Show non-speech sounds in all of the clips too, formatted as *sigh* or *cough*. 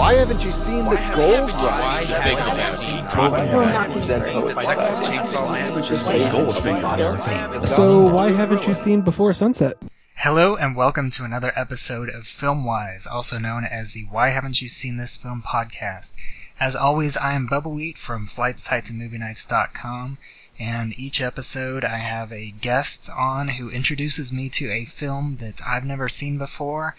Why haven't you seen the Gold Rush? So why haven't you seen Before Sunset? Hello and welcome to another episode of Filmwhys, also known as the Why Haven't You Seen This Film podcast. As always, I am Bubbawheat from FlightSites and each episode I have a guest on who introduces me to a film that I've never seen before,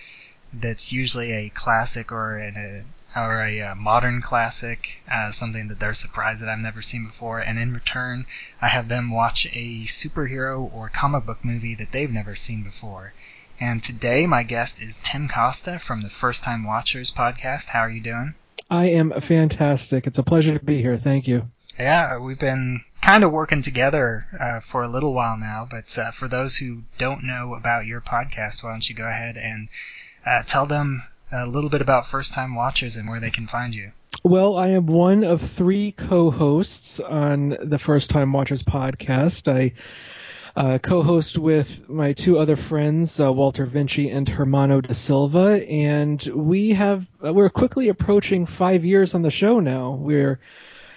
that's usually a classic or a or a uh, modern classic, uh, something that they're surprised that I've never seen before, and in return, I have them watch a superhero or comic book movie that they've never seen before. And today, my guest is Tim Costa from the First Time Watchers podcast. How are you doing? I am fantastic. It's a pleasure to be here. Thank you. Yeah, we've been kind of working together uh, for a little while now, but uh, for those who don't know about your podcast, why don't you go ahead and uh, tell them a little bit about first time watchers and where they can find you. Well, I am one of three co-hosts on the First Time Watchers podcast. I uh, co-host with my two other friends, uh, Walter Vinci and Hermano da Silva, and we have we're quickly approaching five years on the show now. We're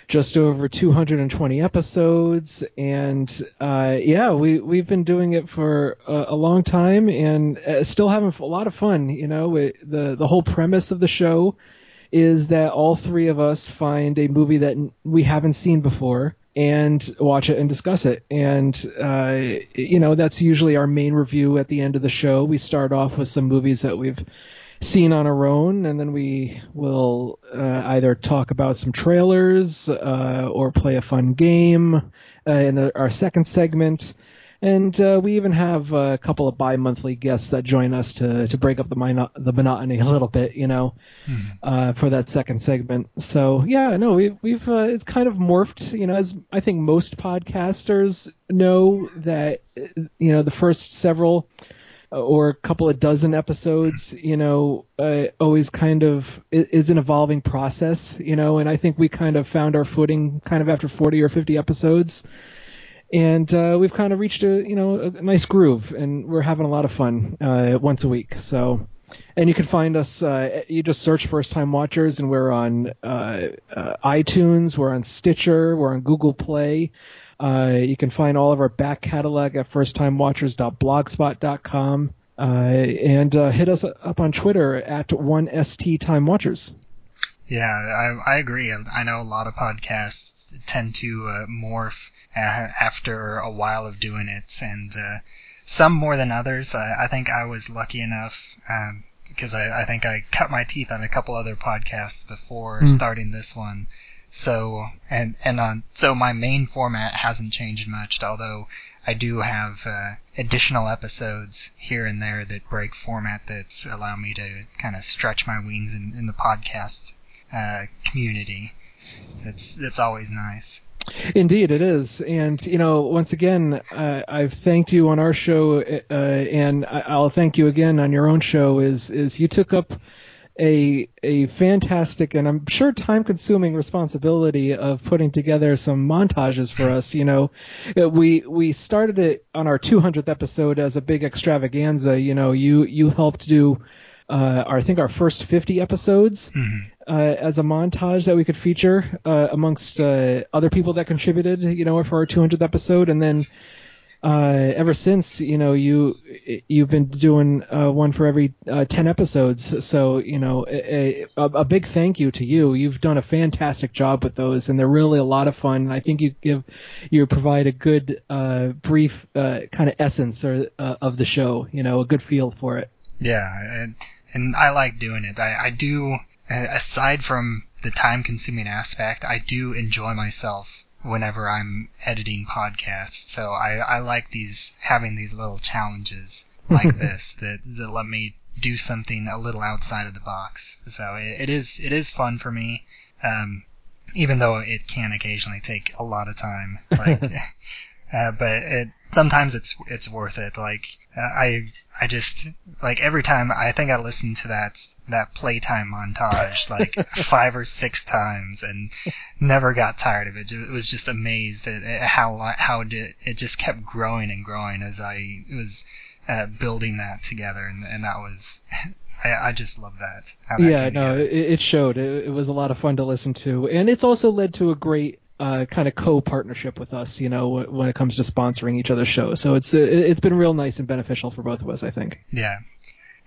just over 220 episodes, and uh, yeah, we we've been doing it for a, a long time, and uh, still having a lot of fun. You know, the the whole premise of the show is that all three of us find a movie that we haven't seen before and watch it and discuss it. And uh, you know, that's usually our main review at the end of the show. We start off with some movies that we've seen on our own, and then we will uh, either talk about some trailers uh, or play a fun game uh, in the, our second segment. And uh, we even have a couple of bi-monthly guests that join us to, to break up the mono- the monotony a little bit, you know, hmm. Uh, for that second segment. So yeah, no, we, we've uh, it's kind of morphed, you know, as I think most podcasters know that you know the first several or a couple of dozen episodes, you know, uh, always kind of is an evolving process, you know, and I think we kind of found our footing kind of after 40 or 50 episodes. And uh, we've kind of reached a, you know, a nice groove, and we're having a lot of fun uh, once a week. So, and you can find us. Uh, you just search First Time Watchers, and we're on uh, uh, iTunes, we're on Stitcher, we're on Google Play. Uh, you can find all of our back catalog at firsttimewatchers.blogspot.com. Uh, and uh, hit us up on Twitter at 1STTimeWatchers. Yeah, I, I agree. I know a lot of podcasts tend to uh, morph after a while of doing it, and uh, some more than others. I, I think I was lucky enough um, because I, I think I cut my teeth on a couple other podcasts before mm. starting this one. So and and on so my main format hasn't changed much, although I do have uh, additional episodes here and there that break format that allow me to kind of stretch my wings in, in the podcast uh, community. That's that's always nice. Indeed, it is, and you know, once again, uh, I've thanked you on our show, uh, and I'll thank you again on your own show. Is is you took up a a fantastic and I'm sure time consuming responsibility of putting together some montages for us. You know, we we started it on our 200th episode as a big extravaganza. You know, you you helped do. Uh, our, I think our first 50 episodes mm-hmm. uh, as a montage that we could feature uh, amongst uh, other people that contributed, you know, for our 200th episode, and then uh, ever since you know you you've been doing uh, one for every uh, 10 episodes. So you know a, a, a, big thank you to you. You've done a fantastic job with those and they're really a lot of fun. I think you give you provide a good uh, brief uh, kind of essence or, uh, of the show you know a good feel for it. Yeah and, and i like doing it. I, I do aside from the time consuming aspect i do enjoy myself whenever I'm editing podcasts. So I, I like these having these little challenges *laughs* like this that, that let me do something a little outside of the box. So it, it is it is fun for me. Um, even though it can occasionally take a lot of time. *laughs* Like, uh, but it sometimes it's it's worth it. Like uh, I I just like every time I think I listened to that that playtime montage like *laughs* five or six times and never got tired of it. It was just amazed at how how it, it just kept growing and growing as I was uh, building that together, and, and that was *laughs* I, I just love that. yeah, no, it, it, showed. It, it, was a lot of fun to listen to, and it's also led to a great uh, kind of co-partnership with us. You know, when it comes to sponsoring each other's shows. So it's it's been real nice and beneficial for both of us, I think. Yeah,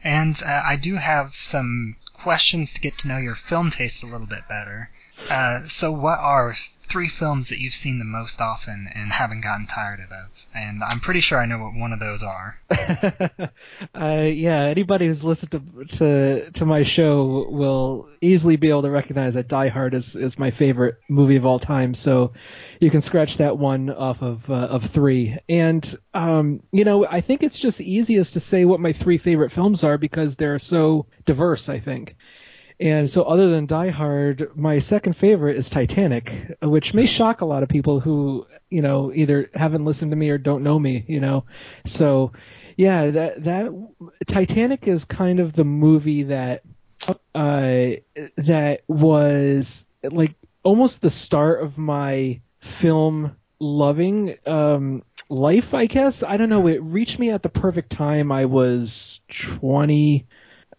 and uh, I do have some questions to get to know your film taste a little bit better. Uh, so, what are three films that you've seen the most often and haven't gotten tired of? And I'm pretty sure I know what one of those are. *laughs* uh, yeah, anybody who's listened to, to to my show will easily be able to recognize that Die Hard is, is my favorite movie of all time. So you can scratch that one off of uh, of three. And um, you know, I think it's just easiest to say what my three favorite films are because they're so diverse. I think. And so, other than Die Hard, my second favorite is Titanic, which may shock a lot of people who, you know, either haven't listened to me or don't know me, you know. So, yeah, that that Titanic is kind of the movie that uh, that was like almost the start of my film loving um, life, I guess. I don't know. It reached me at the perfect time. I was 20.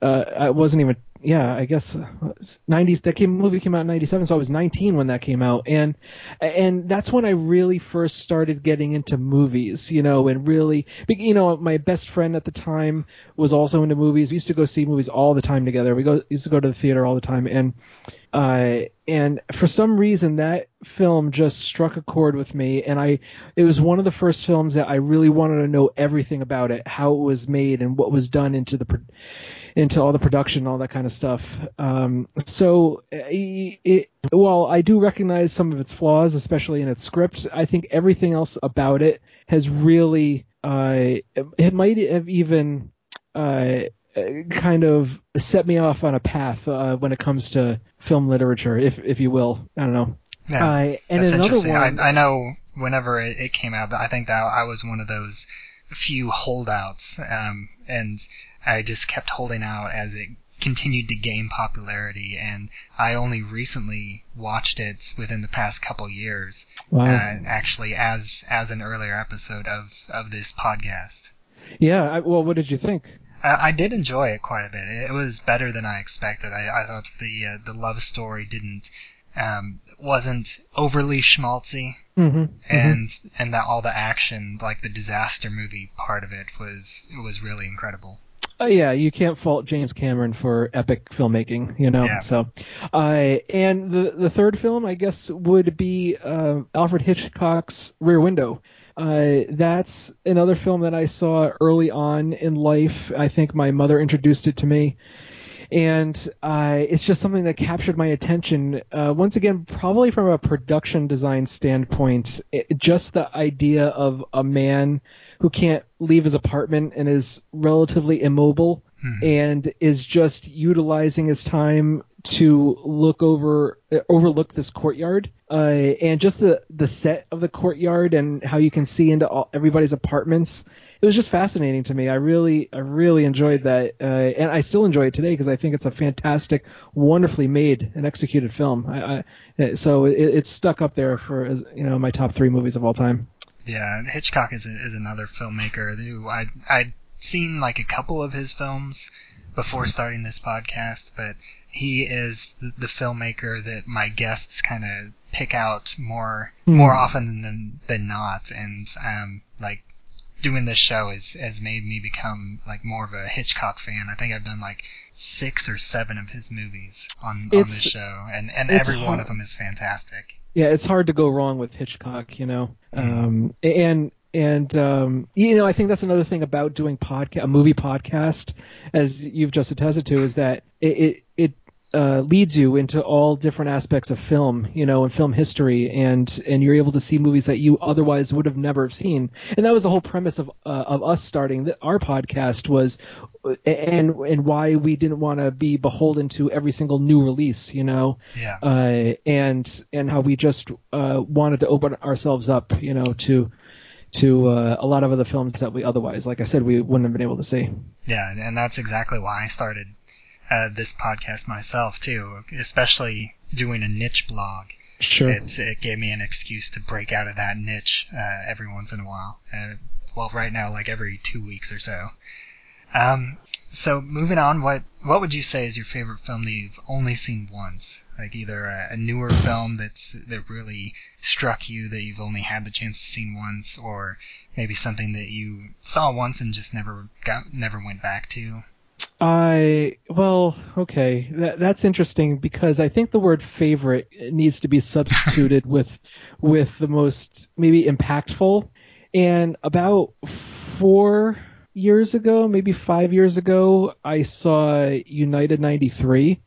Uh, I wasn't even yeah, I guess 90s. That came movie came out in 97, so I was 19 when that came out, and and that's when I really first started getting into movies, you know, and really, you know, my best friend at the time was also into movies. We used to go see movies all the time together. We go used to go to the theater all the time, and uh, and for some reason that film just struck a chord with me, and I it was one of the first films that I really wanted to know everything about it, how it was made, and what was done into the into all the production, all that kind of stuff. Um, so, it, it, while I do recognize some of its flaws, especially in its script, I think everything else about it has really, uh, it might have even, uh, kind of set me off on a path uh, when it comes to film literature, if if you will. I don't know. Yeah, uh, and that's interesting. One, I, I, know whenever it, it, came out, I think that I was one of those few holdouts, um, and I just kept holding out as it continued to gain popularity, and I only recently watched it within the past couple years. Wow. Uh, actually, as as an earlier episode of of this podcast. Yeah. I, well, what did you think? Uh, I did enjoy it quite a bit. It, was better than I expected. I, I thought the uh, the love story didn't um, wasn't overly schmaltzy, mm-hmm, and mm-hmm. and that all the action, like the disaster movie part of it, was was really incredible. Uh, yeah, you can't fault James Cameron for epic filmmaking, you know. Yeah. So, uh, and the the third film, I guess, would be uh, Alfred Hitchcock's Rear Window. Uh, that's another film that I saw early on in life. I think my mother introduced it to me, and uh, it's just something that captured my attention. Uh, once again, probably from a production design standpoint, it, just the idea of a man who can't leave his apartment and is relatively immobile hmm. and is just utilizing his time to look over overlook this courtyard uh, and just the the set of the courtyard and how you can see into all, everybody's apartments. It was just fascinating to me. I really i really enjoyed that uh, and i still enjoy it today because i think it's a fantastic wonderfully made and executed film. I, I, so it, it's stuck up there for you know my top three movies of all time yeah, Hitchcock is a, is another filmmaker who I I'd seen like a couple of his films before starting this podcast, but he is the, the filmmaker that my guests kind of pick out more mm. more often than than not, and um like doing this show has has made me become like more of a Hitchcock fan. I think I've done like six or seven of his movies on on this show, and and every hard. one of them is fantastic yeah, it's hard to go wrong with Hitchcock, you know. Um, and and um, you know, I think that's another thing about doing podcast, a movie podcast, as you've just attested to, is that it, it uh, leads you into all different aspects of film, you know, and film history, and and you're able to see movies that you otherwise would have never have seen. And that was the whole premise of uh, of us starting the, our podcast was, and and why we didn't want to be beholden to every single new release, you know, yeah, uh, and and how we just uh, wanted to open ourselves up, you know, to to uh, a lot of other films that we otherwise, like I said, we wouldn't have been able to see. Yeah, and that's exactly why I started uh, this podcast myself too, especially doing a niche blog. Sure. It, it gave me an excuse to break out of that niche uh, every once in a while. Uh, well, right now, like every two weeks or so. Um, so moving on, what what would you say is your favorite film that you've only seen once? Like either a, a, newer film that's that really struck you that you've only had the chance to see once, or maybe something that you saw once and just never got never went back to. I well, okay, that, that's interesting because I think the word favorite needs to be substituted *laughs* with with the most maybe impactful. And about four years ago, maybe five years ago, I saw United '93.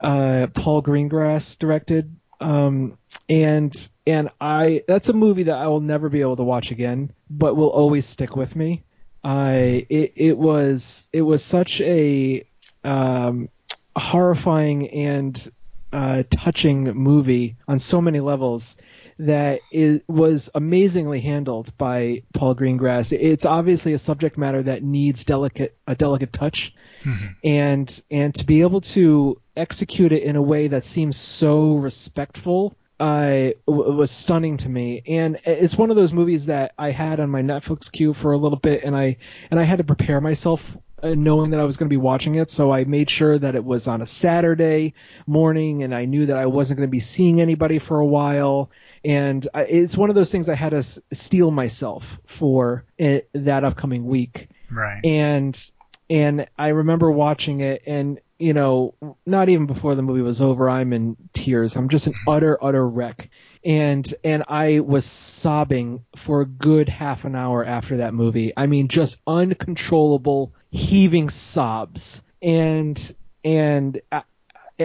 Uh, Paul Greengrass directed, um, and and I that's a movie that I will never be able to watch again, but will always stick with me. I it, it was it was such a um, horrifying and uh, touching movie on so many levels that it was amazingly handled by Paul Greengrass. It's obviously a subject matter that needs delicate a delicate touch, mm-hmm. and and to be able to execute it in a way that seems so respectful uh, w- was stunning to me. And it's one of those movies that I had on my Netflix queue for a little bit, and I and I had to prepare myself uh, knowing that I was going to be watching it. So I made sure that it was on a Saturday morning, and I knew that I wasn't going to be seeing anybody for a while. And I, it's one of those things I had to s- steel myself for it, that upcoming week. Right. And and I remember watching it, and you know, not even before the movie was over, I'm in tears. I'm just an utter, utter wreck. And and I was sobbing for a good half an hour after that movie. I mean, just uncontrollable, heaving sobs. And and I,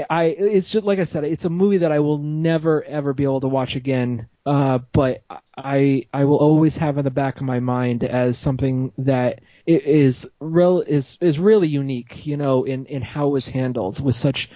I it's just like I said, it's a movie that I will never ever be able to watch again. Uh, but I I will always have in the back of my mind as something that is real is is really unique, you know, in in how it was handled with such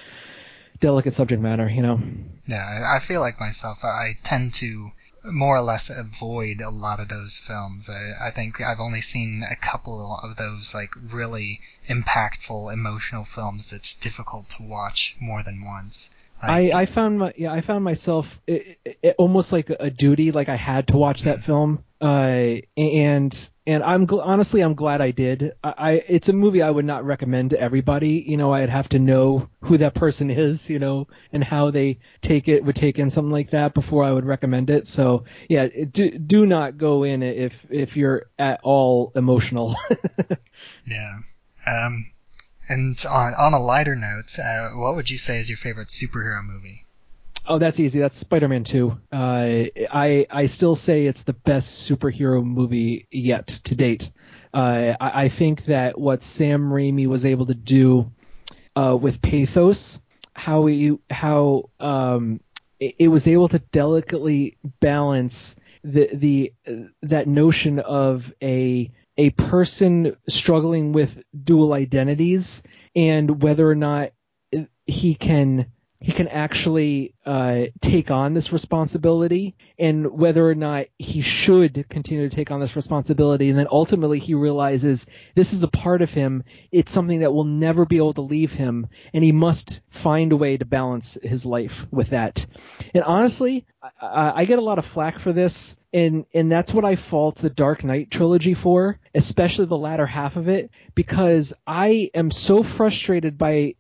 delicate subject matter, you know. Yeah, I feel like myself. I tend to more or less avoid a lot of those films. I, I think I've only seen a couple of those like really impactful emotional films that's difficult to watch more than once. I, I found my yeah I found myself it, it, almost like a duty like I had to watch that film uh, and and I'm gl- honestly I'm glad I did. I, I, it's a movie I would not recommend to everybody. You know, I'd have to know who that person is, you know, and how they take it would take in something like that before I would recommend it. So yeah, do do not go in if if you're at all emotional. *laughs* yeah. Um. And on on a lighter note, uh, what would you say is your favorite superhero movie? Oh, that's easy. That's Spider-Man 2. Uh, I I still say it's the best superhero movie yet to date. Uh, I, I, think that what Sam Raimi was able to do uh, with pathos, how he how um, it, it, was able to delicately balance the the that notion of a a person struggling with dual identities and whether or not he can he can actually uh, take on this responsibility and whether or not he should continue to take on this responsibility. And then ultimately he realizes this is a part of him. It's something that will never be able to leave him. And he must find a way to balance his life with that. And honestly, I, I get a lot of flack for this. And, and that's what I fault the Dark Knight trilogy for, especially the latter half of it, because I am so frustrated by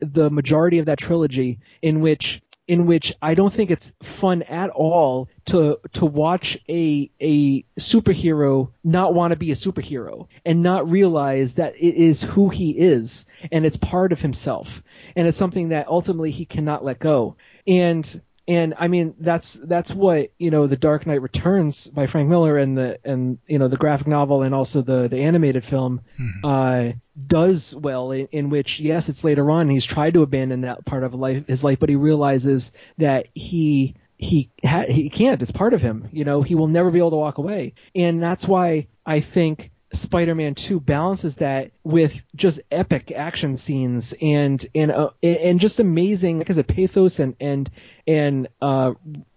the majority of that trilogy in which in which I don't think it's fun at all to to watch a a superhero not want to be a superhero and not realize that it is who he is and it's part of himself. And it's something that ultimately he cannot let go. And and I mean that's that's what you know the Dark Knight Returns by Frank Miller and the and you know the graphic novel and also the the animated film mm-hmm. uh, does well in, in, which yes it's later on he's tried to abandon that part of life his life but he realizes that he he ha- he can't. It's part of him. You know he will never be able to walk away. And that's why I think Spider-Man 2 balances that with just epic action scenes and and uh, and just amazing because of pathos and and and uh,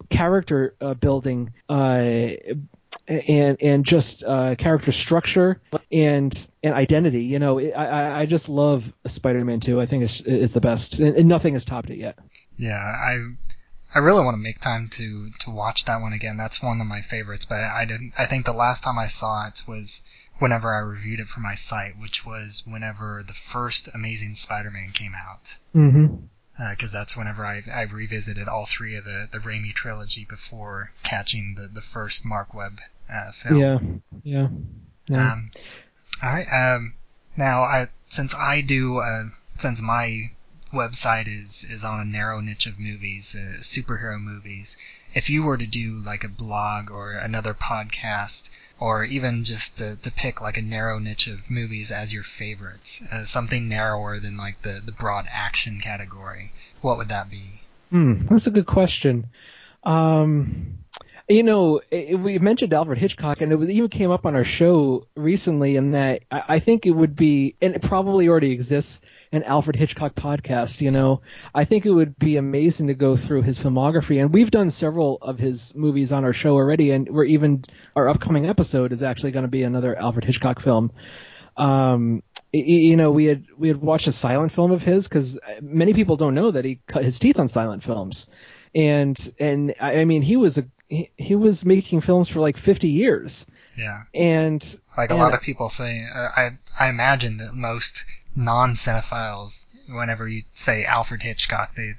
character uh, building uh, and and just uh, character structure and and identity. You know, I I just love Spider-Man 2. I think it's it's the best, and nothing has topped it yet. Yeah, I I really want to make time to to watch that one again. That's one of my favorites, but I didn't. I think the last time I saw it was whenever I reviewed it for my site, which was whenever the first Amazing Spider-Man came out. Mm-hmm. Because uh, that's whenever I, I revisited all three of the, the Raimi trilogy before catching the, the first Marc Webb uh, film. Yeah, yeah. yeah. Um, all right. Um, now, I, since I do, uh, since my website is is on a narrow niche of movies, uh, superhero movies. If you were to do like a blog or another podcast, or even just to, to pick like a narrow niche of movies as your favorites, uh, something narrower than like the the broad action category, what would that be? Hmm, that's a good question. Um, you know, it, we mentioned Alfred Hitchcock, and it even came up on our show recently. In that, I, I think it would be, and it probably already exists, an Alfred Hitchcock podcast. You know, I think it would be amazing to go through his filmography, and we've done several of his movies on our show already, and we're even our upcoming episode is actually going to be another Alfred Hitchcock film. Um, you know, we had we had watched a silent film of his because many people don't know that he cut his teeth on silent films, and and I mean he was a he, he was making films for like 50 years. Yeah. And like a and, lot of people think, I I imagine that most non-cinephiles, whenever you say Alfred Hitchcock, they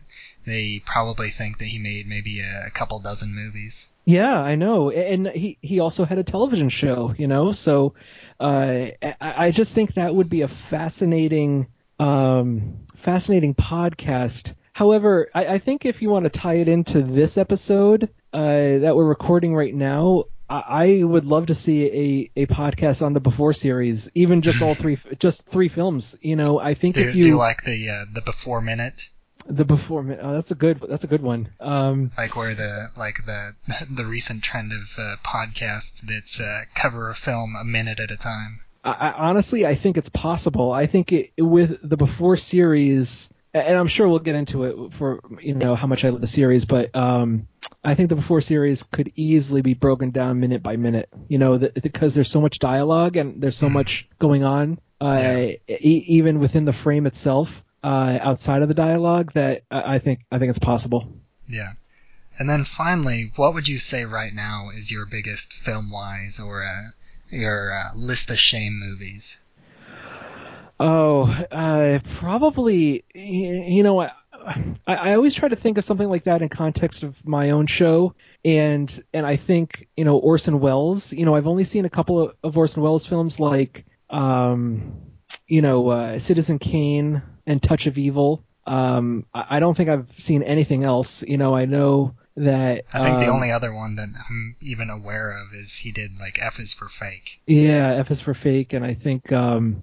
they probably think that he made maybe a, a couple dozen movies. Yeah, I know, and he he also had a television show, you know. So, uh, I, I just think that would be a fascinating, um, fascinating podcast. However, I, I think if you want to tie it into this episode, uh, that we're recording right now, I, would love to see a, a podcast on the Before series, even just all three, *clears throat* just three films. You know, I think do, if you do like the uh, the Before minute. The before minute, oh, that's a good that's a good one. Um, like where the like the *laughs* the recent trend of uh, podcasts that's uh, cover a film a minute at a time. I, I, honestly, I think it's possible. I think it, with the before series, and I'm sure we'll get into it for you know how much I love the series, but um, I think the before series could easily be broken down minute by minute. You know, the, because there's so much dialogue and there's so mm. much going on, uh, yeah. e- even within the frame itself, uh, outside of the dialogue, that I think I think it's possible. Yeah. And then finally, what would you say right now is your biggest film wise or uh, your uh, list of shame movies? Oh, uh, probably. You know, I, I always try to think of something like that in context of my own show, and and I think you know Orson Welles. You know, I've only seen a couple of, of Orson Welles films, like um, you know, uh, Citizen Kane and Touch of Evil. Um, I, I don't think I've seen anything else. You know, I know that I think um, the only other one that I'm even aware of is he did like F is for fake. Yeah, F is for fake, and I think um,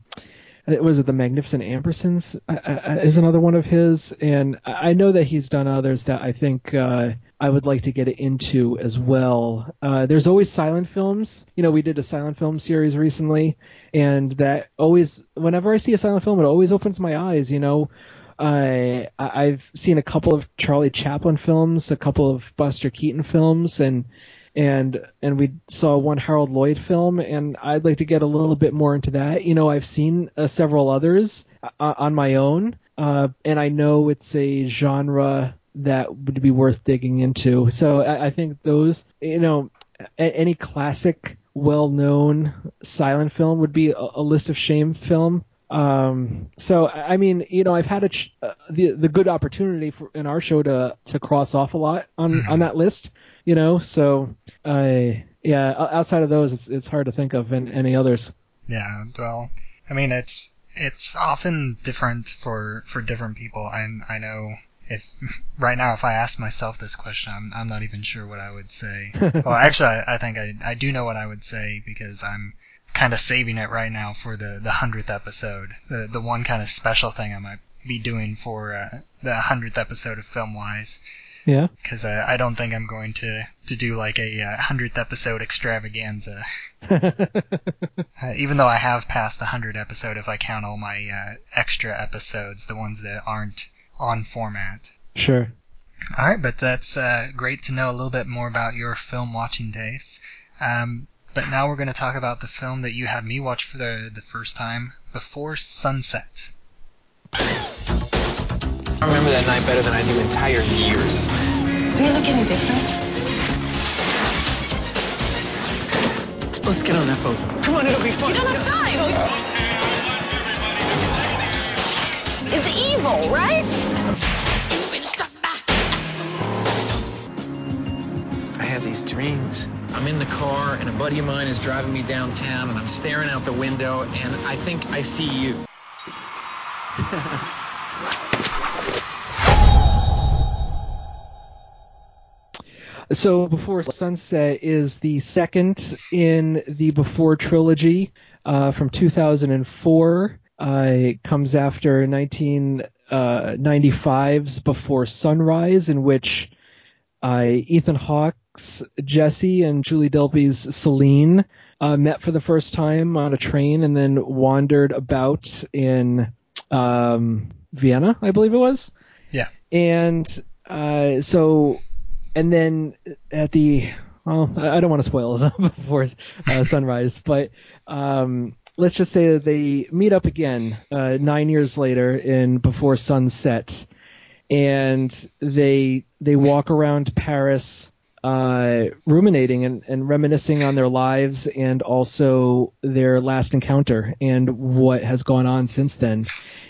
was it the Magnificent Ambersons uh, uh, is another one of his, and I know that he's done others that I think uh, I would like to get into as well. Uh, there's always silent films. You know, we did a silent film series recently, and that always, whenever I see a silent film, it always opens my eyes. You know, I I've seen a couple of Charlie Chaplin films, a couple of Buster Keaton films, and and and we saw one Harold Lloyd film, and I'd like to get a little bit more into that. You know, I've seen uh, several others uh, on my own, uh, and I know it's a genre that would be worth digging into. So I, I think those, you know, a, any classic, well-known silent film would be a, a list of shame film. Um, so I mean, you know, I've had a ch- uh, the the good opportunity for in our show to to cross off a lot on mm-hmm. on that list, you know. So I yeah, outside of those, it's it's hard to think of any others. Yeah, well, I mean, it's it's often different for for different people. I I know if *laughs* right now if I asked myself this question, I'm I'm not even sure what I would say. *laughs* well, actually, I, I think I I do know what I would say because I'm kind of saving it right now for the the hundredth episode. The the one kind of special thing I might be doing for uh, the hundredth episode of Filmwhys. Yeah. Because uh, I don't think I'm going to to do like a uh, hundredth episode extravaganza. *laughs* uh, even though I have passed the hundred episode, if I count all my uh, extra episodes, the ones that aren't on format. Sure. All right, but that's uh, great to know a little bit more about your film watching tastes. Um, but now we're going to talk about the film that you had me watch for the, the first time, Before Sunset. I remember that night better than I do entire years. Do you look any different? Let's get on that boat. Come on, it'll be fun. You don't have time. It's evil, right? These dreams. I'm in the car, and a buddy of mine is driving me downtown, and I'm staring out the window, and I think I see you. *laughs* So Before Sunset is the second in the Before trilogy uh, from 2004. Uh, it comes after 1995's Before Sunrise, in which uh, Ethan Hawke's Jesse and Julie Delpy's Celine uh, met for the first time on a train and then wandered about in um, Vienna, I believe it was. Yeah. And uh, so and then at the well, I don't want to spoil them *laughs* before uh, sunrise, but um, let's just say that they meet up again uh, nine years later in before sunset, and they they walk around Paris, uh, ruminating and, and reminiscing on their lives and also their last encounter and what has gone on since then,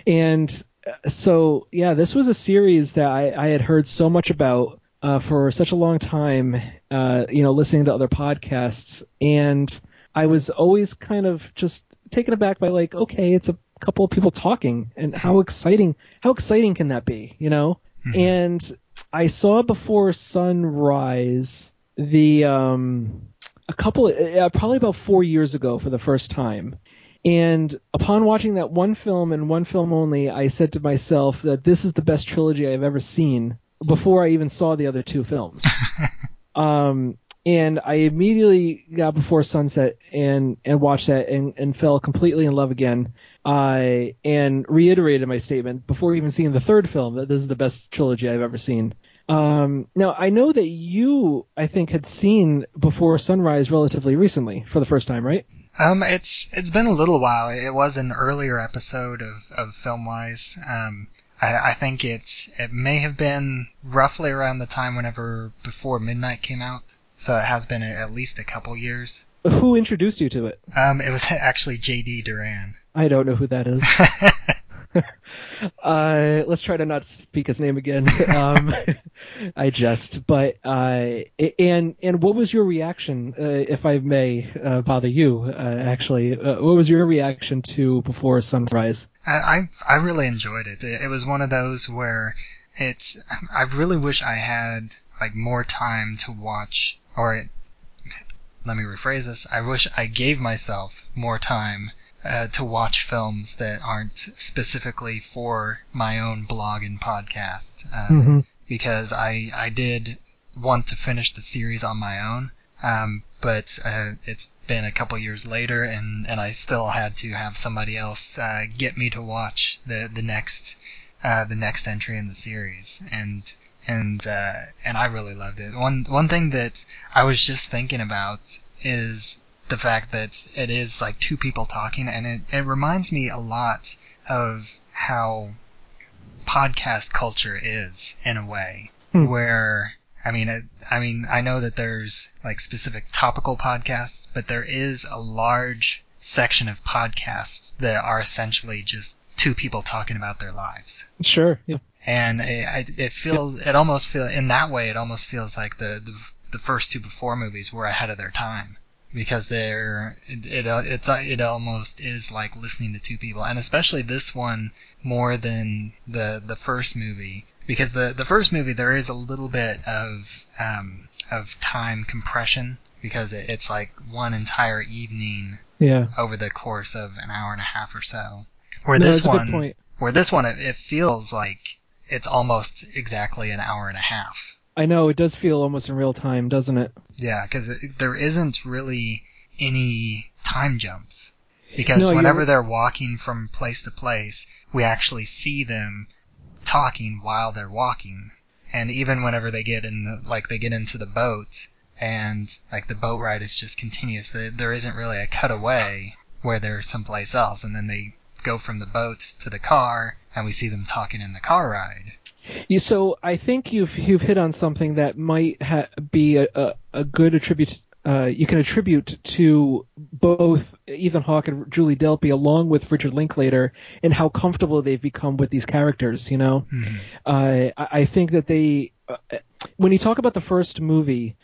and so yeah, this was a series that I, I had heard so much about uh, for such a long time, uh, you know, listening to other podcasts, and I was always kind of just taken aback by like, okay, it's a couple of people talking, and how exciting, how exciting can that be, you know? Mm-hmm. And I saw before sunrise the um, a couple, uh, probably about four years ago for the first time. And upon watching that one film and one film only, I said to myself that this is the best trilogy I've ever seen before I even saw the other two films. *laughs* um, and I immediately got Before Sunset and and watched that and, and fell completely in love again. I uh, and reiterated my statement before even seeing the third film that this is the best trilogy I've ever seen. Um, now I know that you, I think, had seen Before Sunrise relatively recently for the first time, right? Um, it's it's been a little while. It was an earlier episode of of Filmwhys. Um, I, I think it's it may have been roughly around the time whenever Before Midnight came out. So it has been at least a couple years. Who introduced you to it? Um, it was *laughs* actually J.D. Duran. I don't know who that is. *laughs* *laughs* uh, let's try to not speak his name again. *laughs* Um, I jest, but uh, and and what was your reaction, uh, if I may uh, bother you? Uh, actually, uh, what was your reaction to Before Sunrise? I I, I really enjoyed it. it. It was one of those where it's. I really wish I had like more time to watch, or it, let me rephrase this. I wish I gave myself more time uh, to watch films that aren't specifically for my own blog and podcast. Um, mm-hmm. Because I, I did want to finish the series on my own. Um, but uh, it's been a couple years later, and, and I still had to have somebody else uh, get me to watch the the next uh, the next entry in the series, and and uh, and I really loved it. One one thing that I was just thinking about is the fact that it is like two people talking, and it, it reminds me a lot of how podcast culture is in a way, hmm. where I mean, it, I mean, I know that there's like specific topical podcasts, but there is a large section of podcasts that are essentially just two people talking about their lives. Sure. Yeah. And it, it feels, it almost feels, in that way, it almost feels like the, the the first two before movies were ahead of their time because they're it, it it's it almost is like listening to two people, and especially this one more than the the first movie because the the first movie there is a little bit of um, of time compression because it, it's like one entire evening yeah. over the course of an hour and a half or so. Where no, this one, where this one, it, it feels like it's almost exactly an hour and a half. I know it does feel almost in real time, doesn't it? Yeah, because there isn't really any time jumps. Because no, whenever they're walking from place to place, we actually see them talking while they're walking. And even whenever they get in, the, like they get into the boat, and like the boat ride is just continuous, there isn't really a cutaway where they're someplace else, and then they go from the boat to the car, and we see them talking in the car ride. So I think you've you've hit on something that might ha- be a, a, a, good attribute uh, you can attribute to both Ethan Hawke and Julie Delpy, along with Richard Linklater, and how comfortable they've become with these characters. You know, Mhm. uh, I I think that they, uh, when you talk about the first movie,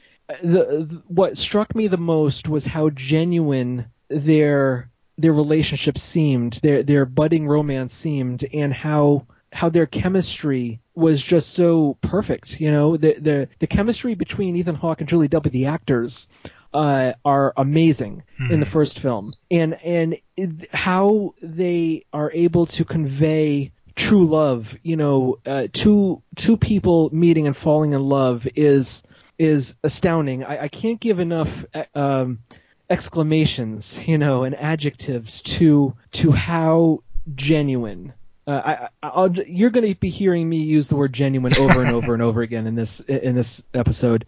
the, the what struck me the most was how genuine their their relationship seemed, their their budding romance seemed, and how how their chemistry was just so perfect. You know, the the the chemistry between Ethan Hawke and Julie Delpy, the actors, uh, are amazing in the Mhm. first film, and and it- how they are able to convey true love. You know, uh, two two people meeting and falling in love is is astounding. I, I can't give enough. uh, Um, exclamations, you know, and adjectives to to how genuine. Uh, I, you're going to be hearing me use the word genuine over and over and over again in this in this episode,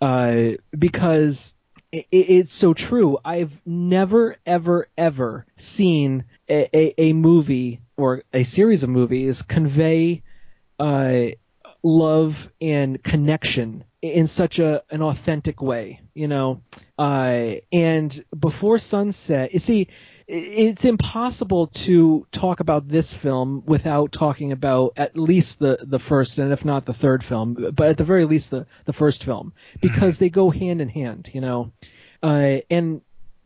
uh, because it, it's so true. I've never ever ever seen a, a, a movie or a series of movies convey uh, love and connection in such a an authentic way, you know. Uh, and before sunset, you see, it's impossible to talk about this film without talking about at least the the first and if not the third film, but at the very least the the first film because they go hand in hand, you know. Uh, and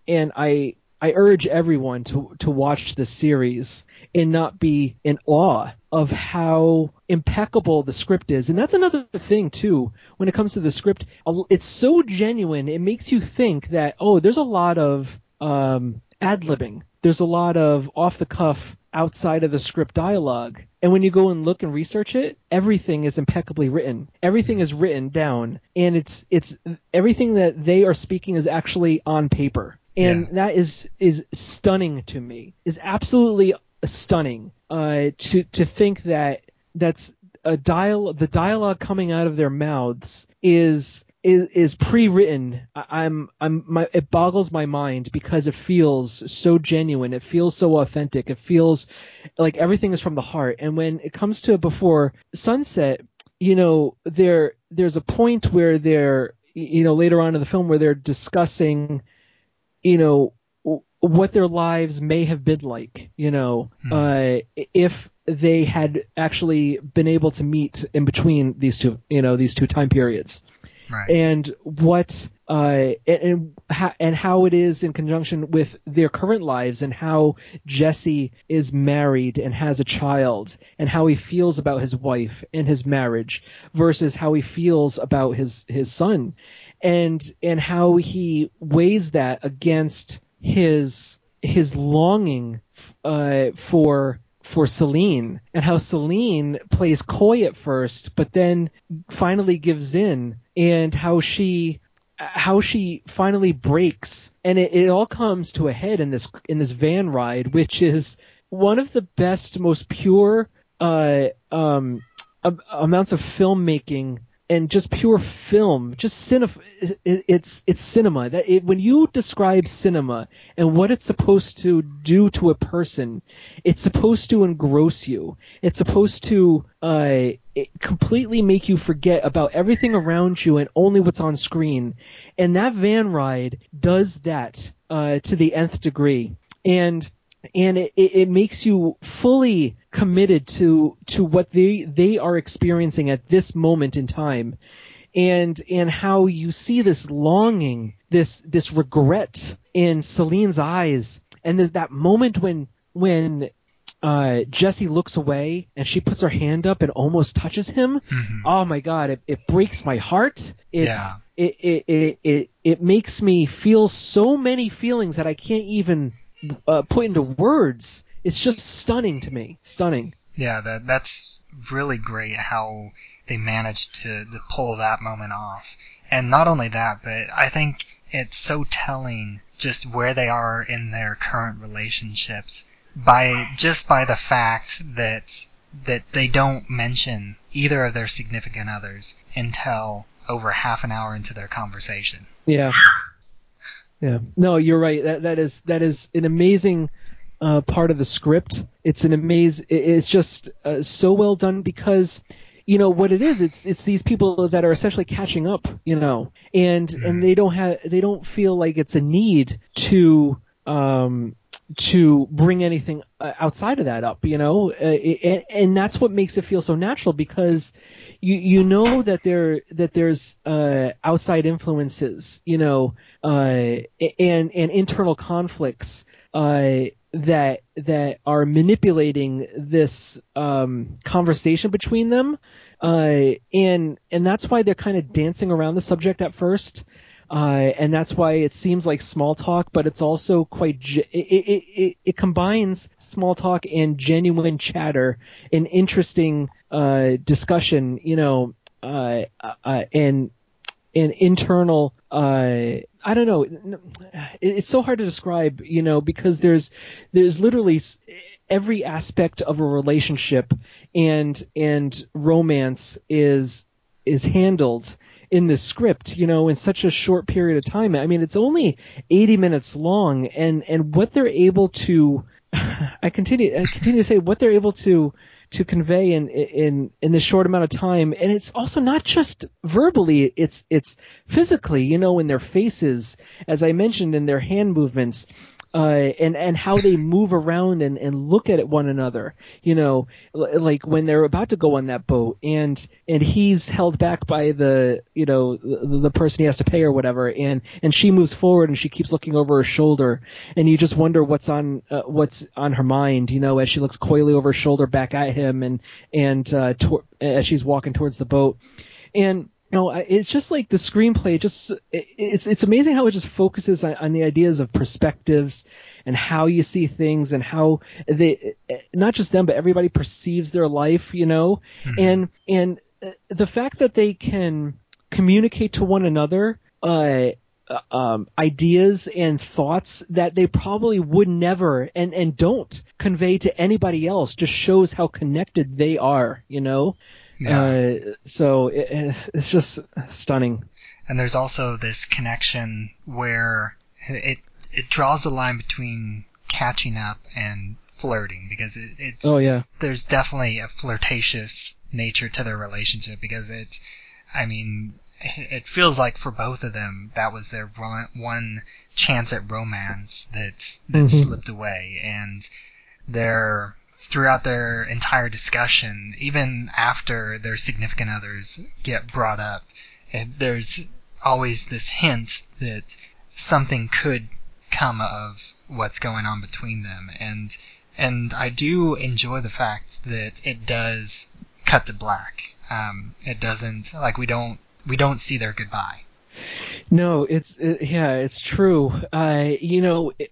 and I I urge everyone to to watch this series and not be in awe of how impeccable the script is. And that's another thing too when it comes to the script. It's so genuine. It makes you think that oh, there's a lot of um, ad libbing. There's a lot of off the cuff outside of the script dialogue. And when you go and look and research it, everything is impeccably written. Everything is written down and it's it's everything that they are speaking is actually on paper. And Yeah. that is is stunning to me. Is absolutely stunning uh, to to think that that's a dial the dialogue coming out of their mouths is is is pre-written. I- I'm I'm my it boggles my mind because it feels so genuine. It feels so authentic. It feels like everything is from the heart. And when it comes to before sunset, you know, there there's a point where they're you know later on in the film where they're discussing you know what their lives may have been like you know Hmm. uh if they had actually been able to meet in between these two you know these two time periods Right. and what uh and and, and how it is in conjunction with their current lives and how Jesse is married and has a child and how he feels about his wife and his marriage versus how he feels about his his son and and how he weighs that against his his longing uh for for Celine and how Celine plays coy at first but then finally gives in and how she how she finally breaks. And it, it all comes to a head in this in this van ride which is one of the best most pure uh um amounts of filmmaking and just pure film just cinema it, it's it's cinema. That it, when you describe cinema and what it's supposed to do to a person it's supposed to engross you. It's supposed to uh completely make you forget about everything around you and only what's on screen. And that van ride does that uh to the nth degree. And and it, it, it makes you fully committed to to what they they are experiencing at this moment in time and and how you see this longing this this regret in Celine's eyes and there's that moment when when uh, Jesse looks away and she puts her hand up and almost touches him. Mhm. Oh my god, it, it breaks my heart. It's Yeah. it, it, it, it, it makes me feel so many feelings that I can't even uh, put into words. It's just stunning to me. Stunning. Yeah, that that's really great how they managed to, to pull that moment off. And not only that, but I think it's so telling just where they are in their current relationships by just by the fact that that they don't mention either of their significant others until over half an hour into their conversation. Yeah. Yeah. No, you're right. That that is that is an amazing uh, part of the script. It's an amaz. it- It's just uh, so well done because you know what it is it's it's these people that are essentially catching up you know and Mm-hmm. and they don't have they don't feel like it's a need to um to bring anything uh, outside of that up you know uh, and, and that's what makes it feel so natural because you you know that there that there's uh outside influences you know uh and and internal conflicts uh that that are manipulating this um conversation between them uh and and that's why they're kind of dancing around the subject at first uh, and that's why it seems like small talk, but it's also quite. Ge- it, it, it, it combines small talk and genuine chatter, and interesting uh, discussion. You know, uh, uh, and and internal. Uh, I don't know. It's so hard to describe, you know, because there's there's literally every aspect of a relationship and and romance is is handled in this script, you know, in such a short period of time. I mean, it's only 80 minutes long, and and what they're able to, *sighs* I continue, I continue to say what they're able to to convey in in in this short amount of time, and it's also not just verbally, it's it's physically, you know, in their faces, as I mentioned, in their hand movements. Uh, and and how they move around and, and look at one another, you know, l- like when they're about to go on that boat, and and he's held back by the you know the, the person he has to pay or whatever, and and she moves forward and she keeps looking over her shoulder, and you just wonder what's on uh, what's on her mind, you know, as she looks coyly over her shoulder back at him, and and uh, as she's walking towards the boat, and you know, it's just like the screenplay. Just it's it's amazing how it just focuses on, on the ideas of perspectives and how you see things and how they not just them but everybody perceives their life. You know, and and uh, the fact that they can communicate to one another. Uh, uh, um, ideas and thoughts that they probably would never and, and don't convey to anybody else just shows how connected they are, you know? Yeah. Uh, so it, it's just stunning. and there's also this connection where it it draws the line between catching up and flirting because it, it's Oh yeah. there's definitely a flirtatious nature to their relationship because it's I mean it feels like for both of them that was their one chance at romance that that Mhm. slipped away and their throughout their entire discussion even after their significant others get brought up there's always this hint that something could come of what's going on between them and and I do enjoy the fact that it does cut to black. Um, it doesn't like we don't we don't see their goodbye. No, it's it, yeah, it's true. Uh, you know, it,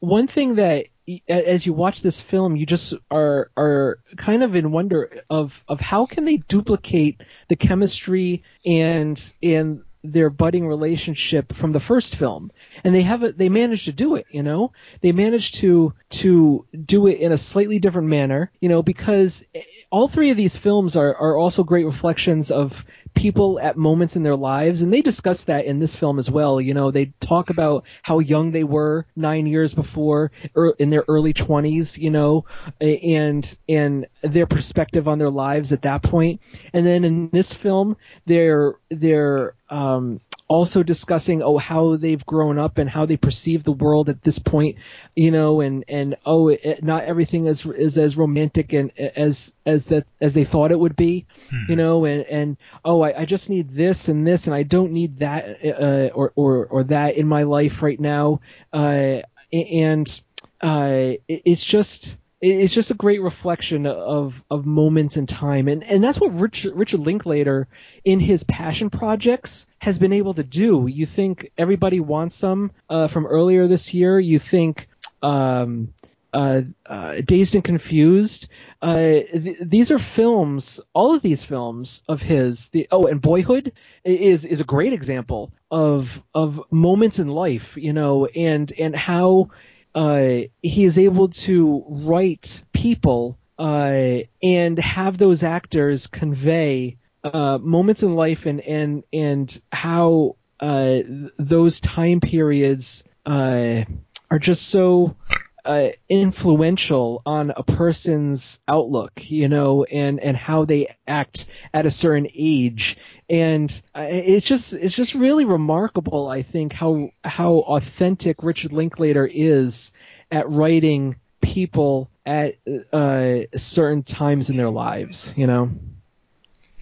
one thing that as you watch this film, you just are are kind of in wonder of of how can they duplicate the chemistry and and their budding relationship from the first film. And they have they managed to do it you know? They managed to to do it in a slightly different manner you know because all three of these films are are also great reflections of people at moments in their lives. And they discuss that in this film as well you know? They talk about how young they were 9 years before er, in their early 20s you know? And and their perspective on their lives at that point. And then in this film they're they're um also discussing oh how they've grown up and how they perceive the world at this point you know and and oh it, not everything is is as romantic and as as that as they thought it would be you know and and oh I, I just need this and this and I don't need that uh, or or or that in my life right now. Uh and uh it, it's just it's just a great reflection of of moments in time and and that's what Richard Richard Linklater in his passion projects has been able to do you think everybody wants some uh, from earlier this year you think um uh, uh, Dazed and Confused. Uh, th- these are films. All of these films of his. The oh, and Boyhood is is a great example of of moments in life. You know, and and how uh, he is able to write people uh, and have those actors convey uh, moments in life and and and how uh, th- those time periods uh, are just so uh, influential on a person's outlook, you know, and and how they act at a certain age, and uh, it's just it's just really remarkable. I think how how authentic Richard Linklater is at writing people at uh, certain times in their lives, you know.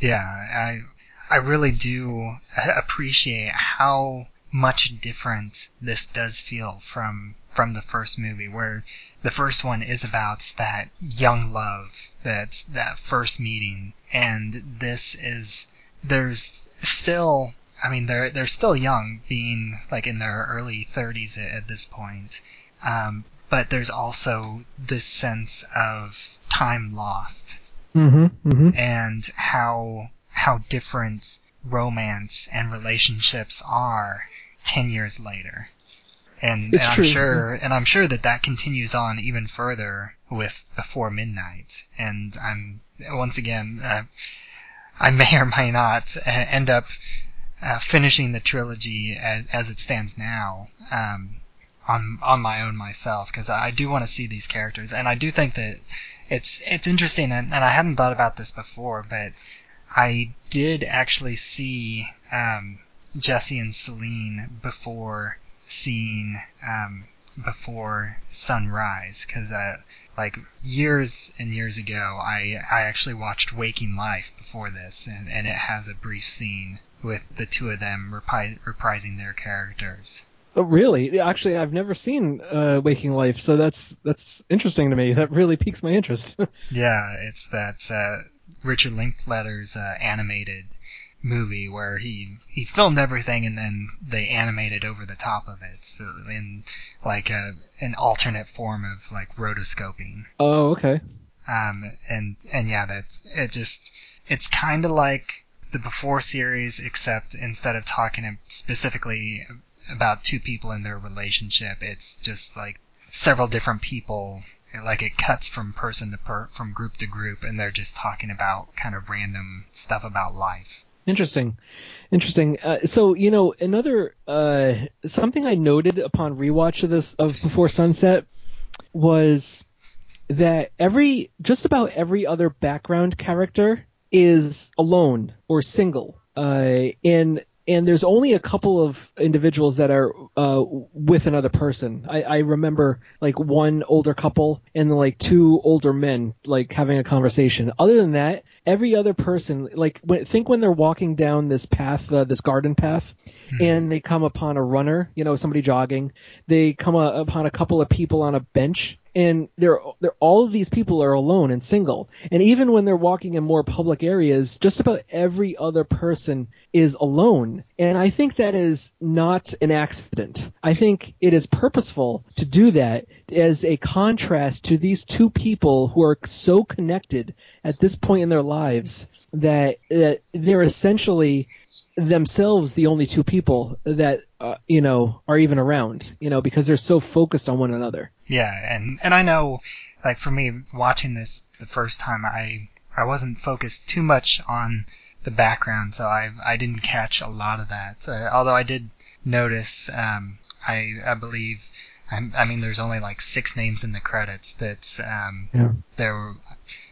Yeah, I I really do appreciate how much different this does feel from from the first movie where the first one is about that young love that's that first meeting and this is there's still I mean they're they're still young being like in their early 30s at, at this point um, but there's also this sense of time lost mm-hmm, mm-hmm. and how how different romance and relationships are 10 years later. And, and I'm true. sure, and I'm sure that that continues on even further with Before Midnight. And I'm, once again, uh, I may or may not uh, end up uh, finishing the trilogy as, as it stands now, um, on, on my own myself, because I do want to see these characters. And I do think that it's, it's interesting, and, and I hadn't thought about this before, but I did actually see, um, Jesse and Celine before seeing um, before sunrise because uh, like years and years ago I I actually watched Waking Life before this and, and it has a brief scene with the two of them repri- reprising their characters. Oh, really? Actually, I've never seen uh, Waking Life, so that's that's interesting to me. *laughs* That really piques my interest. *laughs* yeah, it's that uh, Richard Linklater's uh, animated movie where he he filmed everything and then they animated over the top of it so in like a an alternate form of like rotoscoping. Oh, okay. Um and and yeah, that's it just it's kind of like the before series except instead of talking specifically about two people in their relationship, it's just like several different people like it cuts from person to per from group to group and they're just talking about kind of random stuff about life Interesting, interesting. Uh, so you know, another uh, something I noted upon rewatch of this of Before Sunset was that every just about every other background character is alone or single. Uh, and and there's only a couple of individuals that are uh, with another person. I, I remember like one older couple and like two older men like having a conversation. Other than that, every other person like when, think when they're walking down this path, uh, this garden path, mm-hmm. and they come upon a runner, you know, somebody jogging. They come a, upon a couple of people on a bench and they're, they're all of these people are alone and single. And even when they're walking in more public areas just about every other person is alone. And i think that is not an accident. I think it is purposeful to do that as a contrast to these two people who are so connected at this point in their lives that, that they're essentially themselves the only two people that uh, you know are even around you know because they're so focused on one another yeah and and i know like for me watching this the first time i i wasn't focused too much on the background so i i didn't catch a lot of that uh, although i did notice um i i believe I, I mean there's only like six names in the credits that's um yeah. there were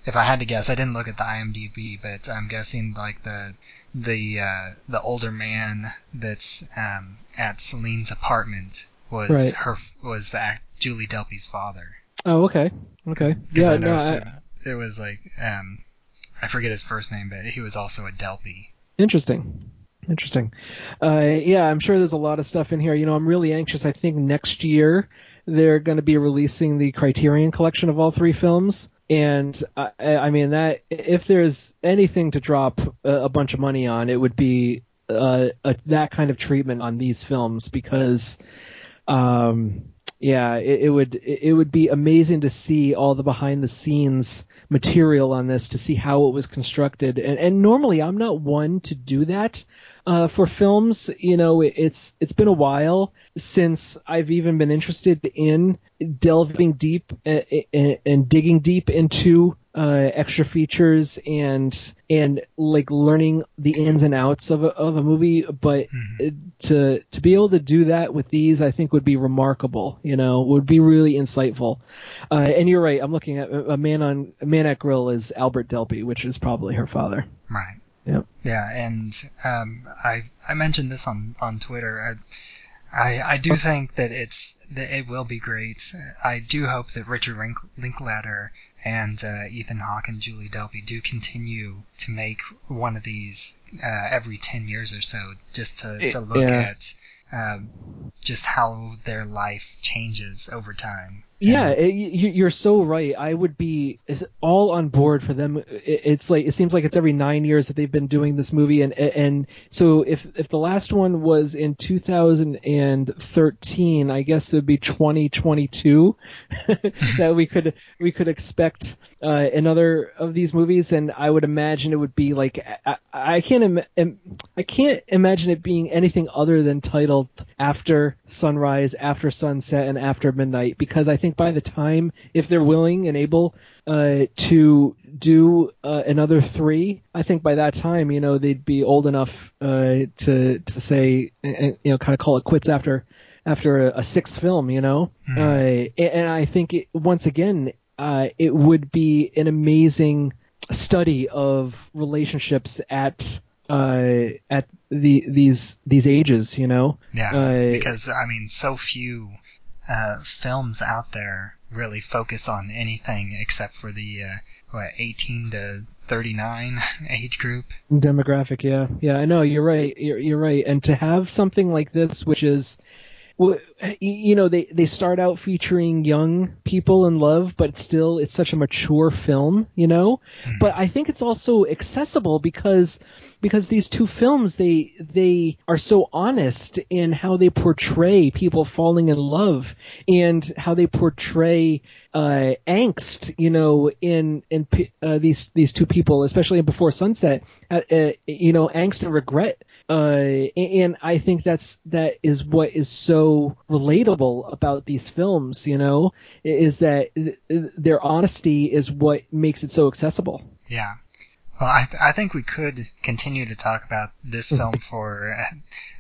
if i had to guess i didn't look at the imdb but i'm guessing like the the uh, the older man that's um, at Celine's apartment was right. her was the act, Julie Delpy's father. Oh, okay, okay, yeah, I no, I, it was like um, I forget his first name, but he was also a Delpy. Interesting. Interesting. Uh, yeah, I'm sure there's a lot of stuff in here. You know, I'm really anxious. I think next year they're going to be releasing the Criterion collection of all three films and I, I, mean that if there's anything to drop a, a bunch of money on, it would be uh, a, that kind of treatment on these films because, um, yeah, it, it, would it would be amazing to see all the behind the scenes material on this to see how it was constructed. And, and normally I'm not one to do that uh, for films. You know, it, it's it's been a while since I've even been interested in delving deep and, and, and digging deep into uh, extra features and and like learning the ins and outs of a, of a movie, but Mhm. to to be able to do that with these, I think would be remarkable. You know, would be really insightful. Uh, and you're right. I'm looking at a man on a man at grill is Albert Delpy, which is probably her father. Right. Yep. Yeah, and um, I I mentioned this on on Twitter. I, I I do think that it's that it will be great. I do hope that Richard Link, Linklater and uh, Ethan Hawke and Julie Delpy do continue to make one of these uh, every ten years or so, just to to look Yeah. at um, just how their life changes over time. Yeah, it, you, you're so right. I would be all on board for them. It, it's like it seems like it's every nine years that they've been doing this movie, and and so if if the last one was in 2013, I guess it would be 2022 *laughs* that we could we could expect uh, another of these movies, and I would imagine it would be like I, I can't Im- im- I can't imagine it being anything other than titled After Sunrise, After Sunset, and After Midnight, because I think by the time, if they're willing and able uh, to do uh, another three, I think by that time, you know, they'd be old enough uh, to to say, uh, you know, kind of call it quits after after a, a sixth film, you know. And- and I think it, once again, uh, it would be an amazing study of relationships at uh, at the these these ages, you know. Yeah, Uh, because I mean, so few uh, films out there really focus on anything except for the uh, what 18 to 39 *laughs* age group. demographic yeah yeah i know you're right you're, you're right and to have something like this which is well, you know they they start out featuring young people in love but still it's such a mature film you know Mhm. but i think it's also accessible because because these two films they they are so honest in how they portray people falling in love and how they portray uh, angst, you know, in in uh, these these two people, especially in Before Sunset, uh, uh, you know, angst and regret. Uh, and I think that's that is what is so relatable about these films, you know, is that their honesty is what makes it so accessible. Yeah. Well, I, th- I think we could continue to talk about this film *laughs* for uh,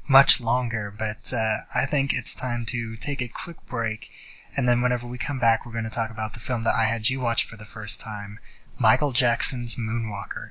much longer, but uh, I think it's time to take a quick break. And then whenever we come back, we're going to talk about the film that I had you watch for the first time Michael Jackson's Moonwalker.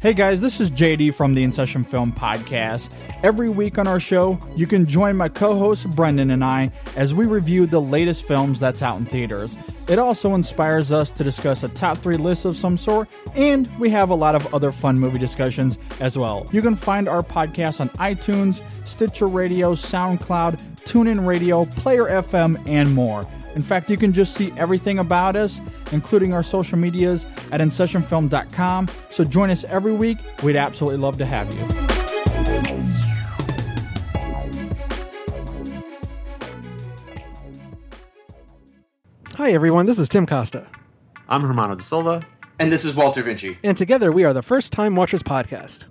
Hey guys, this is JD from the In Session Film Podcast. Every week on our show, you can join my co host Brendan and I as we review the latest films that's out in theaters. It also inspires us to discuss a top three list of some sort, and we have a lot of other fun movie discussions as well. You can find our podcast on iTunes, Stitcher Radio, SoundCloud, TuneIn Radio, Player FM, and more. In fact, you can just see everything about us, including our social medias, at InSessionFilm.com. So join us every week. We'd absolutely love to have you. Hi everyone, this is Tim Costa, I'm Hermano da Silva. And this is Walter Vinci. and together we are the First Time Watchers podcast,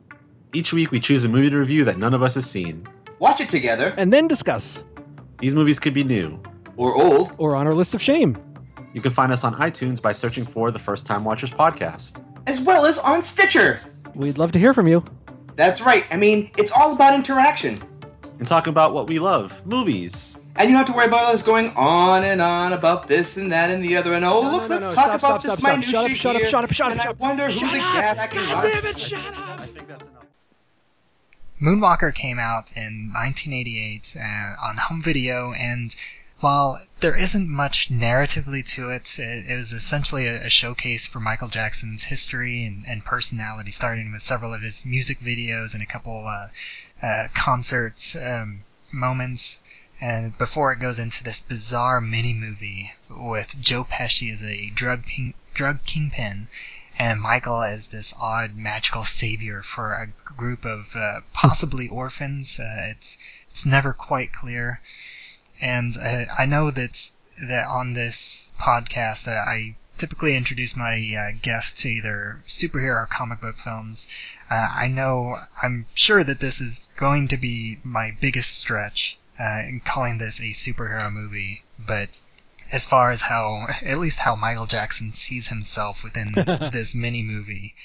Each week we choose a movie to review that none of us has seen. Watch it together, and then discuss, These movies could be new. Or old. or on our list of shame. You can find us on iTunes by searching for the First Time Watchers podcast. as well as on Stitcher. We'd love to hear from you. That's right. I mean, it's all about interaction. And talk about what we love movies. And you don't have to worry about us going on and on about this and that and the other. And oh, No, look, no, let's no, talk stop, about stop, this stop, stop. minutia Shut up, shut up, here, shut up, shut up, and I up. wonder who Shut the up. cat can God watch. damn it, shut up. I think that's enough. Moonwalker came out in 1988 uh, on home video, and while there isn't much narratively to it, it, it was essentially a, a showcase for Michael Jackson's history and, and personality, starting with several of his music videos and a couple uh, uh, concerts um, moments. And before it goes into this bizarre mini movie with Joe Pesci as a drug ping, drug kingpin and Michael as this odd magical savior for a group of uh, possibly orphans. Uh, it's it's never quite clear, and uh, I know that that on this podcast uh, I typically introduce my uh, guests to either superhero or comic book films. Uh, I know I'm sure that this is going to be my biggest stretch. uh, calling this a superhero movie, but as far as how, *laughs* at least how Michael Jackson sees himself within *laughs* this mini movie,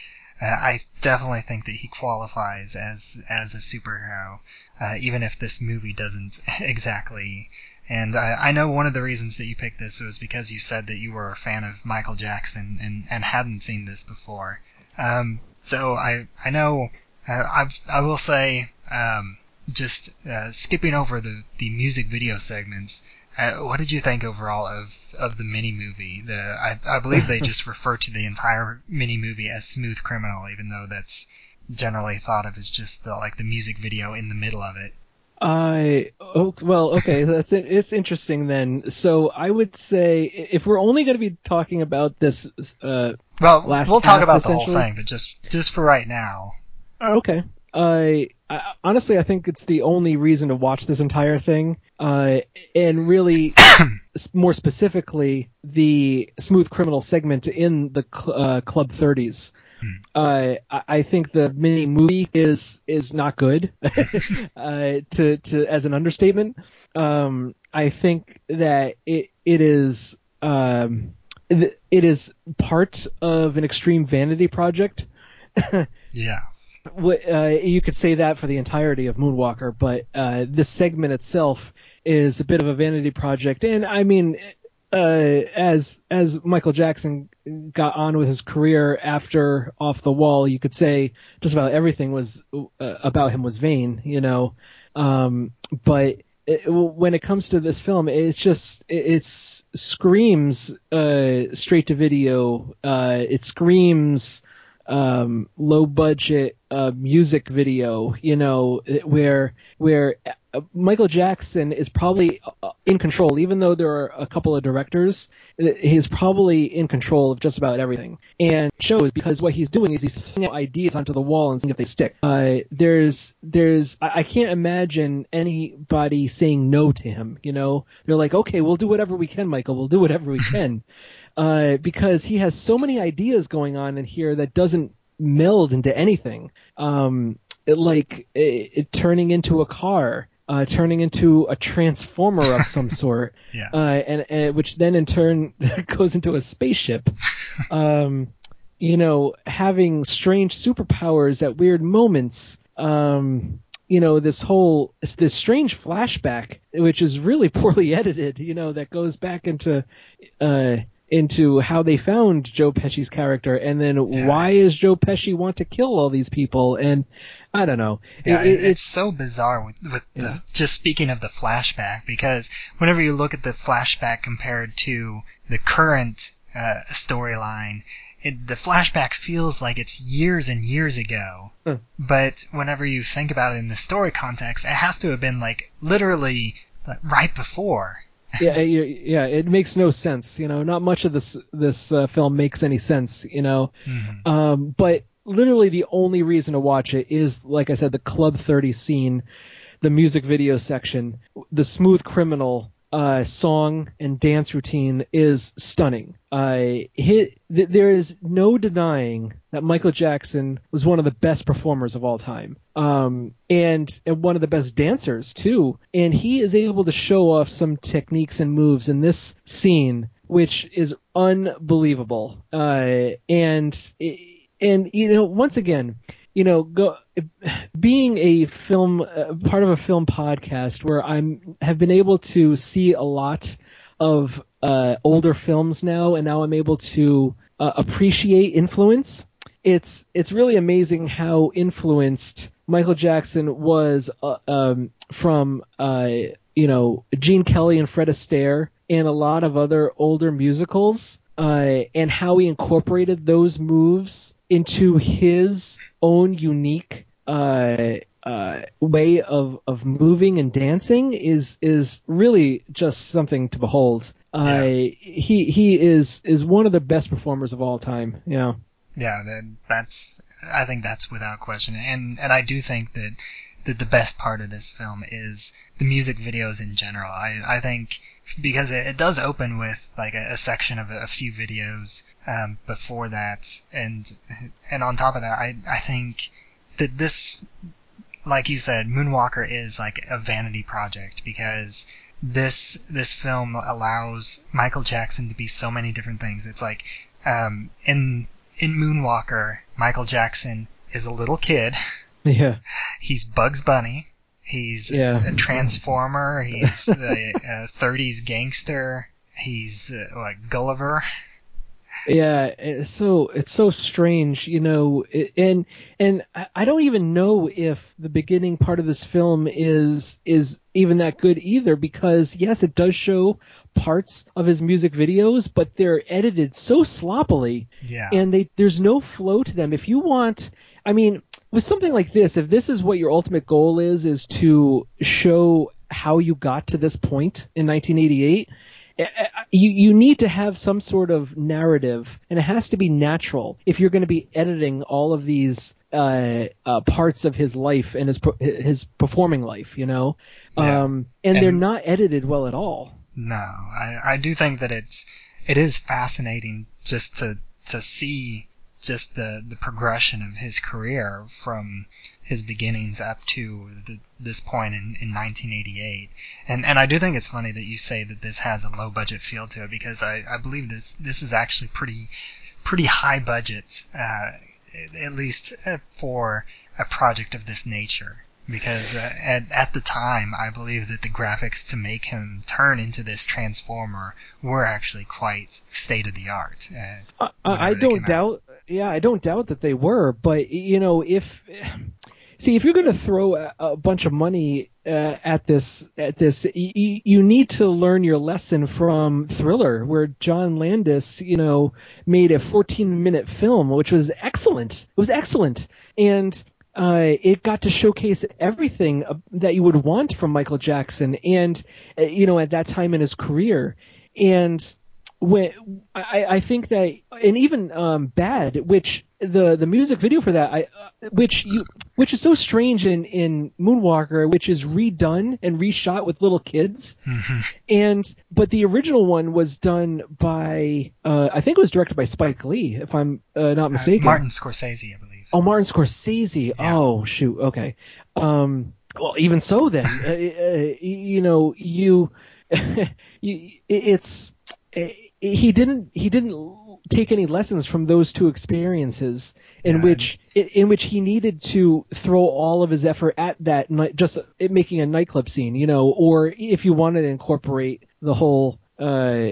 uh, I definitely think that he qualifies as as a superhero, uh, even if this movie doesn't *laughs* exactly. And I, I know one of the reasons that you picked this was because you said that you were a fan of Michael Jackson and, and hadn't seen this before. Um, so I I know uh, I I will say um, just uh, skipping over the the music video segments. Uh, what did you think overall of, of the mini movie? The I, I believe they *laughs* just refer to the entire mini movie as Smooth Criminal, even though that's generally thought of as just the like the music video in the middle of it. I oh well okay *laughs* that's it. It's interesting then. So I would say if we're only going to be talking about this, uh, Well, Last we'll talk about the whole thing, but just just for right now. okay. I, I honestly I think it's the only reason to watch this entire thing. Uh, and really *coughs* more specifically the smooth criminal segment in the cl- uh, Club 30s. Uh, I I think the mini movie is is not good, *laughs* uh, to to as an understatement. Um, I think that it it is um, it it is part of an extreme vanity project. *laughs* Yeah. Uh, you could say that for the entirety of Moonwalker, but uh, this segment itself is a bit of a vanity project. And I mean, uh, as as Michael Jackson got on with his career after Off the Wall, you could say just about everything was uh, about him was vain, you know. Um, but it, when it comes to this film, it's just it it's screams uh, straight to video. Uh, it screams um, low budget uh, music video, you know, where where Michael Jackson is probably uh, in control, even though there are a couple of directors. He's probably in control of just about everything, and shows because what he's doing is he's throwing ideas onto the wall and seeing if they stick. Uh, there's there's I, I can't imagine anybody saying no to him. You know, they're like, okay, we'll do whatever we can, Michael. We'll do whatever we *laughs* can uh, because he has so many ideas going on in here that doesn't meld into anything. Um, it, like it, it turning into a car, uh, turning into a transformer of some *laughs* sort, Yeah. uh, and, and which then in turn *laughs* goes into a spaceship. *laughs* Um, you know, having strange superpowers at weird moments. Um, you know, this whole this strange flashback, which is really poorly edited. You know, that goes back into uh, into how they found Joe Pesci's character, and then Yeah. why is Joe Pesci want to kill all these people? And I don't know. Yeah, It- it, it- it's so bizarre with, with Yeah. the, just speaking of the flashback because whenever you look at the flashback compared to the current uh, storyline, it, the flashback feels like it's years and years ago. Hmm. But whenever you think about it in the story context, it has to have been like literally like, right before. Yeah, yeah, yeah, it makes no sense. You know, not much of this this uh, film makes any sense. You know, Mhm. um, but literally the only reason to watch it is, like I said, the Club 30 scene, the music video section, the Smooth Criminal uh, song and dance routine is stunning. Uh, th- there is no denying that Michael Jackson was one of the best performers of all time, um, and and one of the best dancers too. And he is able to show off some techniques and moves in this scene, which is unbelievable. Uh, and and you know, once again, you know, go being a film uh, part of a film podcast where I'm have been able to see a lot of uh, older films now, and now I'm able to uh, appreciate influence. It's it's really amazing how influenced Michael Jackson was uh, um, from uh, you know Gene Kelly and Fred Astaire and a lot of other older musicals, uh, and how he incorporated those moves into his own unique uh, uh, way of, of moving and dancing is is really just something to behold. Uh, He he is is one of the best performers of all time. Yeah, that, that's. I think that's without question, and and I do think that that the best part of this film is the music videos in general. I I think because it, it does open with like a, a section of a, a few videos um, before that, and and on top of that, I I think that this like you said, Moonwalker is like a vanity project because this this film allows Michael Jackson to be so many different things. It's like um, in in Moonwalker, Michael Jackson is a little kid. Yeah. *laughs* He's Bugs Bunny. He's Yeah. a transformer. He's the uh, 30s *laughs* gangster. He's uh, like Gulliver. Yeah, it's so it's so strange, you know, and and I- I don't even know if the beginning part of this film is is even that good either because yes, it does show parts of his music videos, but they're edited so sloppily Yeah. and they there's no flow to them. If you want, I mean, with something like this, if this is what your ultimate goal is, is to show how you got to this point in 1988, eh, eh, you you need to have some sort of narrative, and it has to be natural if you're going to be editing all of these uh, uh, parts of his life and his his performing life, you know, Yeah. um, and, they're not edited well at all. No, I, I do think that it's it is fascinating just to to see just the the progression of his career from his beginnings up to the, this point in, in 1988. And and I do think it's funny that you say that this has a low budget feel to it because I, I believe this this is actually pretty pretty high budget uh, at least uh, for a project of this nature because uh, at, at the time I believe that the graphics to make him turn into this transformer were actually quite state of the art. Uh, I, I don't doubt. Yeah, I don't doubt that they were, but you know, if see if you're going to throw a, a bunch of money uh, at this at this, you, you need to learn your lesson from Thriller, where John Landis, you know, made a 14 minute film, which was excellent. It was excellent, and uh, it got to showcase everything uh, that you would want from Michael Jackson, and uh, you know, at that time in his career, and when I, I think that and even um, bad which the the music video for that I uh, which you which is so strange in in Moonwalker which is redone and reshot with little kids and but the original one was done by uh, I think it was directed by Spike Lee if I'm uh, not mistaken Martin Scorsese, I believe. Oh, Martin Scorsese. Yeah. Oh, shoot. Okay. Um, well, even so, then, *laughs* uh, uh, you know, you, *laughs* you it's uh, he didn't he didn't take any lessons from those two experiences in Yeah. which in, in which he needed to throw all of his effort at that night just it making a nightclub scene you know or if you wanted to incorporate the whole uh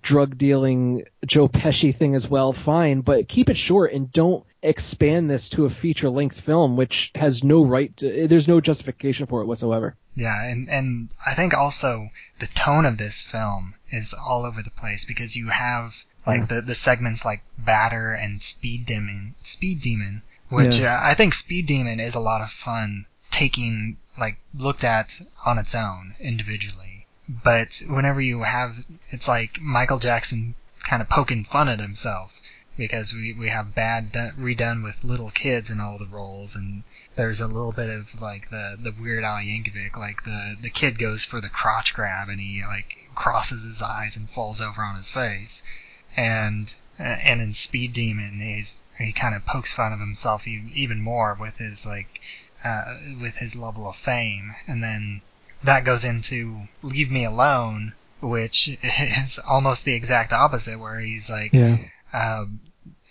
drug dealing Joe Pesci thing as well fine but keep it short and don't expand this to a feature length film which has no right to, there's no justification for it whatsoever Yeah, and and I think also the tone of this film is all over the place because you have like the the segments like Badder and Speed Demon, Speed Demon, which Yeah. uh, I think Speed Demon is a lot of fun taking like looked at on its own individually. But whenever you have it's like Michael Jackson kind of poking fun at himself because we, we have bad done, redone with little kids in all the roles and there's a little bit of like the the Weird Al Yankovic, like the the kid goes for the crotch grab and he like crosses his eyes and falls over on his face, and uh, and in Speed Demon he's he kind of pokes fun of himself even more with his like uh, with his level of fame, and then that goes into Leave Me Alone, which *laughs* is almost the exact opposite, where he's like yeah. um,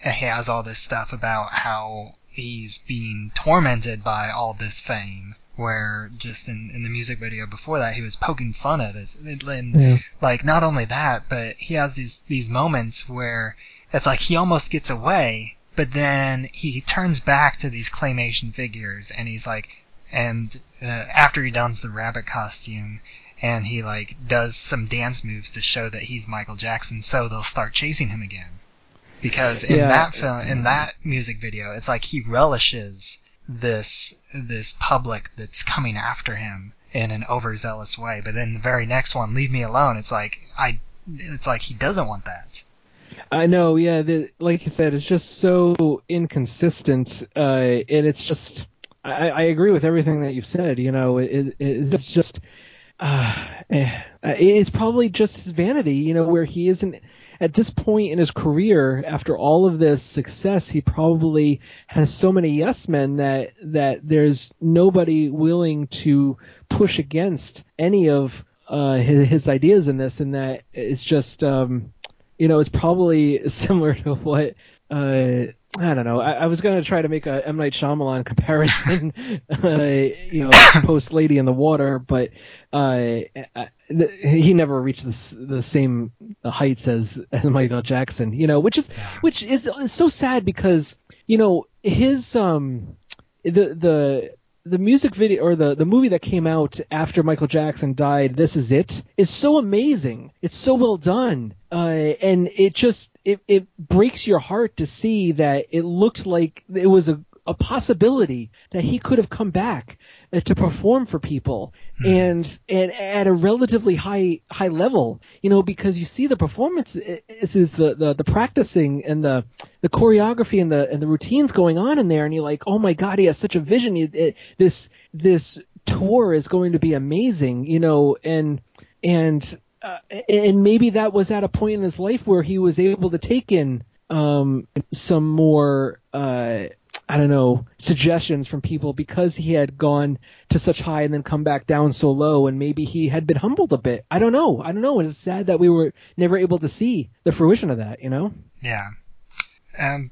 he has all this stuff about how he's being tormented by all this fame. Where just in, in the music video before that, he was poking fun at us. And yeah like not only that, but he has these these moments where it's like he almost gets away, but then he turns back to these claymation figures, and he's like, and uh, after he dons the rabbit costume, and he like does some dance moves to show that he's Michael Jackson, so they'll start chasing him again. Because in Yeah. that film, in that music video, it's like he relishes this this public that's coming after him in an overzealous way. But then the very next one, "Leave Me Alone," it's like I, it's like he doesn't want that. I know, yeah. The, like you said, it's just so inconsistent, uh, and it's just. I, I agree with everything that you've said. You know, it, it, it's just uh, eh, it's probably just his vanity, you know, where he isn't at this point in his career after all of this success, he probably has so many yes men that that there's nobody willing to push against any of uh, his, his ideas in this, and that it's just um, you know, it's probably *laughs* similar to what uh, I don't know. I, I was going to try to make a M Night Shyamalan *laughs* comparison, *laughs* uh, you know, post Lady in the Water, but uh, I, the, he never reached the the same heights as as Michael Jackson. You know, which is which is, is so sad because you know his um the the the music video or the, the movie that came out after Michael Jackson died, This Is It, is so amazing. It's so well done. Uh, and it just, it, it breaks your heart to see that it looked like it was a, a possibility that he could have come back uh, to perform for people hmm. and and at a relatively high high level you know because you see the performance is, is the, the the practicing and the the choreography and the and the routines going on in there and you're like oh my god he has such a vision it, it, this this tour is going to be amazing you know and and uh, and maybe that was at a point in his life where he was able to take in um, some more uh, I don't know, suggestions from people because he had gone to such high and then come back down so low and maybe he had been humbled a bit. I don't know. I don't know. It's sad that we were never able to see the fruition of that, you know? Yeah. Um,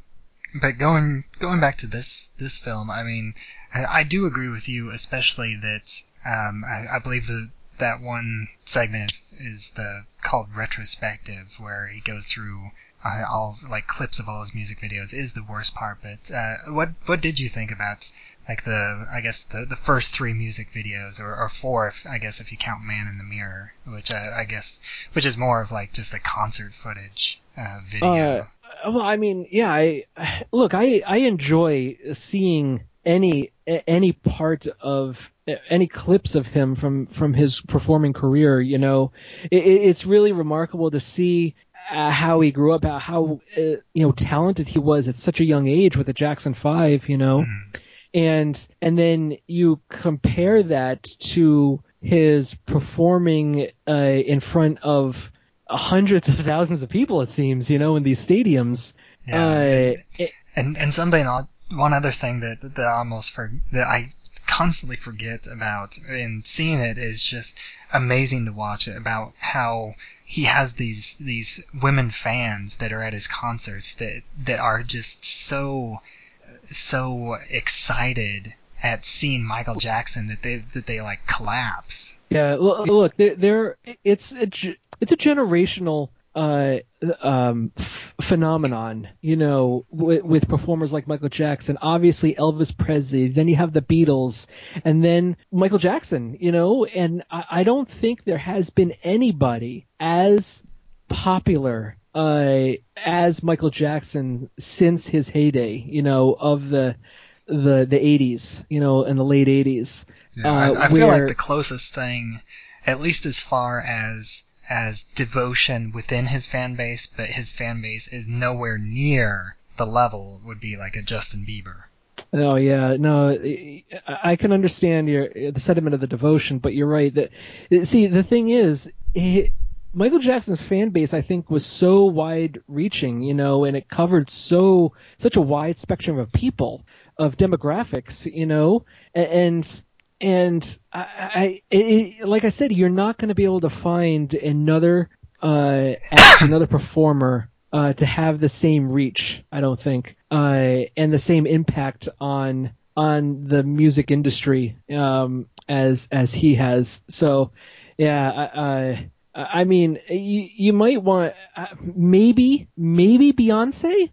but going, going back to this, this film, I mean, I, I do agree with you, especially that, um, I, I believe that that one segment is, is the, called retrospective where he goes through all like clips of all his music videos is the worst part. But uh, what what did you think about like the I guess the the first three music videos or, or four if I guess if you count Man in the Mirror, which uh, I guess which is more of like just the concert footage uh, video. Uh, well, I mean, yeah, I *sighs* look, I I enjoy seeing any any part of any clips of him from from his performing career you know it, it's really remarkable to see uh, how he grew up, how uh, you know talented he was at such a young age with the Jackson Five, you know, mm. and and then you compare that to his performing uh, in front of hundreds of thousands of people, it seems, you know, in these stadiums. Yeah, uh, and, and and something one other thing that that I almost for that I constantly forget about in seeing it is just amazing to watch it about how he has these these women fans that are at his concerts that that are just so so excited at seeing Michael Jackson that they that they like collapse. Yeah, look, they're it's it's a generational uh, um, f- phenomenon, you know, w- with performers like Michael Jackson, obviously Elvis Presley, then you have the Beatles, and then Michael Jackson, you know, and I, I don't think there has been anybody as popular uh, as Michael Jackson since his heyday, you know, of the the the 80s, you know, in the late 80s. Yeah, uh, I, I where, feel like the closest thing, at least as far as as devotion within his fan base, but his fan base is nowhere near the level would be like a Justin Bieber. Oh yeah, no, I can understand your the sentiment of the devotion, but you're right that see the thing is, Michael Jackson's fan base I think was so wide reaching, you know, and it covered so such a wide spectrum of people, of demographics, you know, and and I, I it, like I said, you're not going to be able to find another uh, act, *coughs* another performer uh, to have the same reach. I don't think, uh, and the same impact on on the music industry um, as as he has. So, yeah, I, I mean, you, you might want uh, maybe maybe Beyonce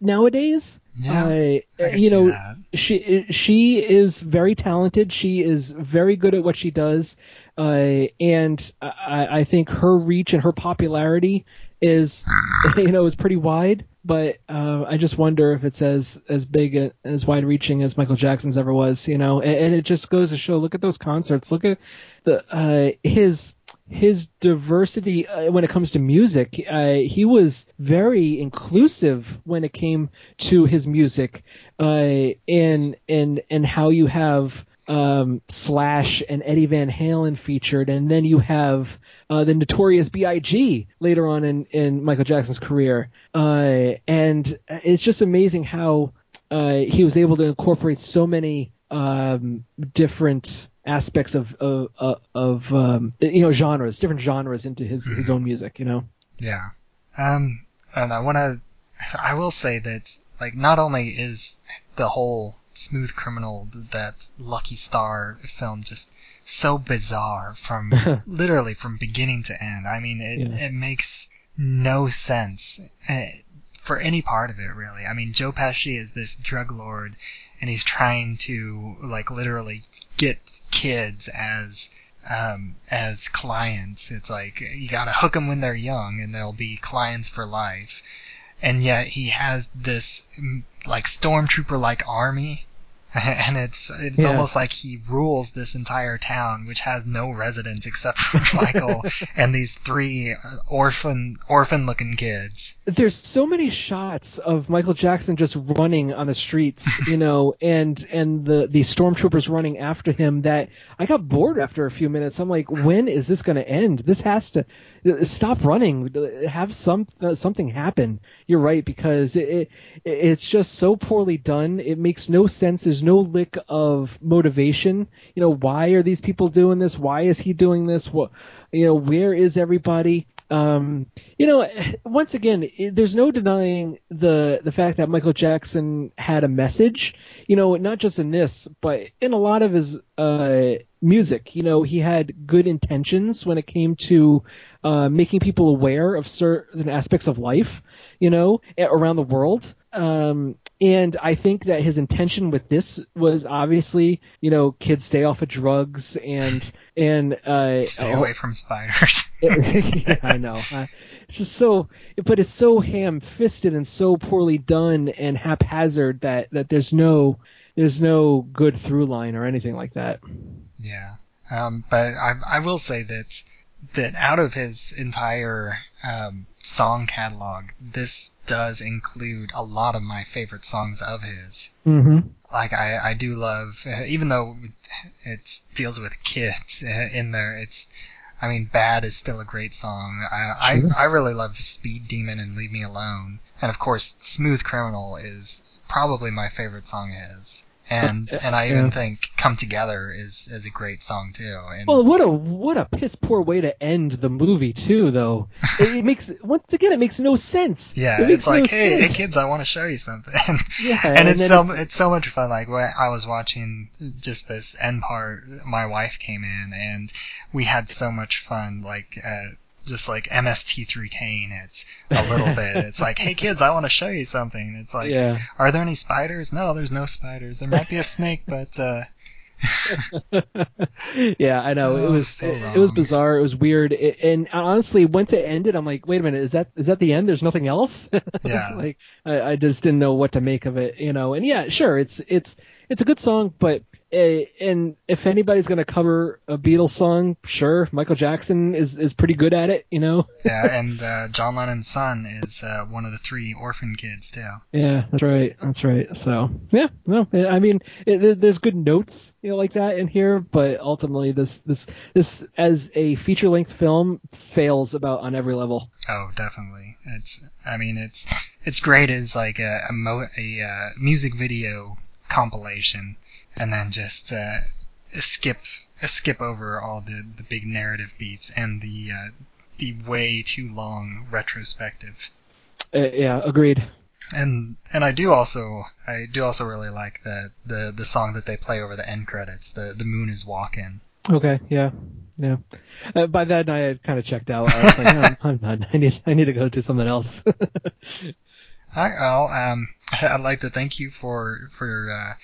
nowadays. Yeah, you know, that. she she is very talented. She is very good at what she does, uh, and I, I think her reach and her popularity is *laughs* you know is pretty wide. But uh, I just wonder if it's as as big as wide reaching as Michael Jackson's ever was. You know, and, and, it just goes to show. Look at those concerts. Look at the uh, his his diversity uh, when it comes to music. Uh, he was very inclusive when it came to his music, uh, and and and how you have um, Slash and Eddie Van Halen featured, and then you have uh, the Notorious B.I.G. later on in, in Michael Jackson's career, uh, and it's just amazing how uh, he was able to incorporate so many um, different aspects of of, of, um, you know genres, different genres into his his own music. You know. Yeah. Um, and I want to, *laughs* I will say that, like, not only is the whole Smooth Criminal, that Lucky Star film just so bizarre from, *laughs* literally from beginning to end. I mean, it, Yeah. it makes no sense eh, for any part of it, really. I mean, Joe Pesci is this drug lord, and he's trying to, like, literally get kids as um, as clients. It's like you gotta hook them when they're young, and they'll be clients for life. And yet he has this mm, like stormtrooper like army, *laughs* and it's it's Yeah. almost like he rules this entire town, which has no residents except for *laughs* Michael and these three uh, orphan orphan looking kids. there's so many shots of Michael Jackson just running on the streets, *laughs* you know, and and the the stormtroopers running after him that I got bored after a few minutes. I'm like, when is this going to end? This has to stop running. Have some something happen. You're right because it, it it's just so poorly done. It makes no sense. There's no lick of motivation. You know, why are these people doing this? Why is he doing this? What you know, where is everybody? Um, you know, *sighs* once again, it- there's no denying the the fact that Michael Jackson had a message. You know, not just in this, but in a lot of his uh, music. You know, he had good intentions when it came to uh, making people aware of certain aspects of life. You know, around the world. Um, and I think that his intention with this was obviously, you know, kids stay off of drugs and and uh, Stay oh, away from spiders. *laughs* yeah, I know. Uh, it's just so, but it's so ham-fisted and so poorly done and haphazard that that there's no there's no good through line or anything like that. Yeah. Um, but I, I will say that that out of his entire um, song catalog, this does include a lot of my favorite songs of his. Mm-hmm. Like I, I do love, uh, even though it deals with kids uh, in there, it's. I mean, "Bad" is still a great song. I, Sure. I I really love "Speed Demon" and "Leave Me Alone," and of course, "Smooth Criminal" is probably my favorite song of his. And *laughs* and I even Yeah. think "Come Together" is is a great song too. And Well, what a what a piss poor way to end the movie too, though. *laughs* It, it makes once again it makes no sense. Yeah, it it's like, no hey, hey, kids, I want to show you something. *laughs* Yeah, and, and it's so it's- it's, so much fun. Like when I was watching just this end part, my wife came in and we had so much fun. Like uh, just like MST3K, it's a little bit. *laughs* It's like, hey kids, I want to show you something. It's like, yeah. are there any spiders? No, there's no spiders. There might be a snake, but uh, *laughs* yeah, I know. it Oh, was so it, it was bizarre. It was weird. It, and honestly, once it ended, I'm like, wait a minute, is that is that the end? There's nothing else. *laughs* Yeah. like I, I just didn't know what to make of it, you know. And yeah, sure, it's it's it's a good song, but and if anybody's gonna cover a Beatles song, sure, Michael Jackson is is pretty good at it, you know. *laughs* yeah. And uh, John Lennon's son is uh, one of the three orphan kids too. Yeah, that's right. That's right. So yeah, no, I mean, it, there- there's good notes, you know, like that in here, but ultimately, this this this as a feature length film fails about on every level. Oh, definitely. It's. I mean, it's. It's great as like a a, mo- a uh, music video compilation, and then just uh, skip skip over all the the big narrative beats and the uh, the way too long retrospective. Uh, yeah, agreed. And and I do also I do also really like the the the song that they play over the end credits. The the moon is walking. Okay, yeah, yeah. Uh, by then, I had kind of checked out. I was like, I'm, *laughs* I'm not. I need I need to go do something else. *laughs* Right, well, um, *laughs* I'd like to thank you for for uh,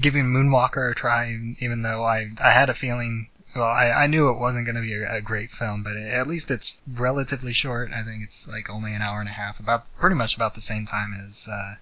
giving Moonwalker a try, even though I I had a feeling. Well, I, I knew it wasn't going to be a, a great film, but at least it's relatively short. I think it's like only an hour and a half, about pretty much about the same time as uh,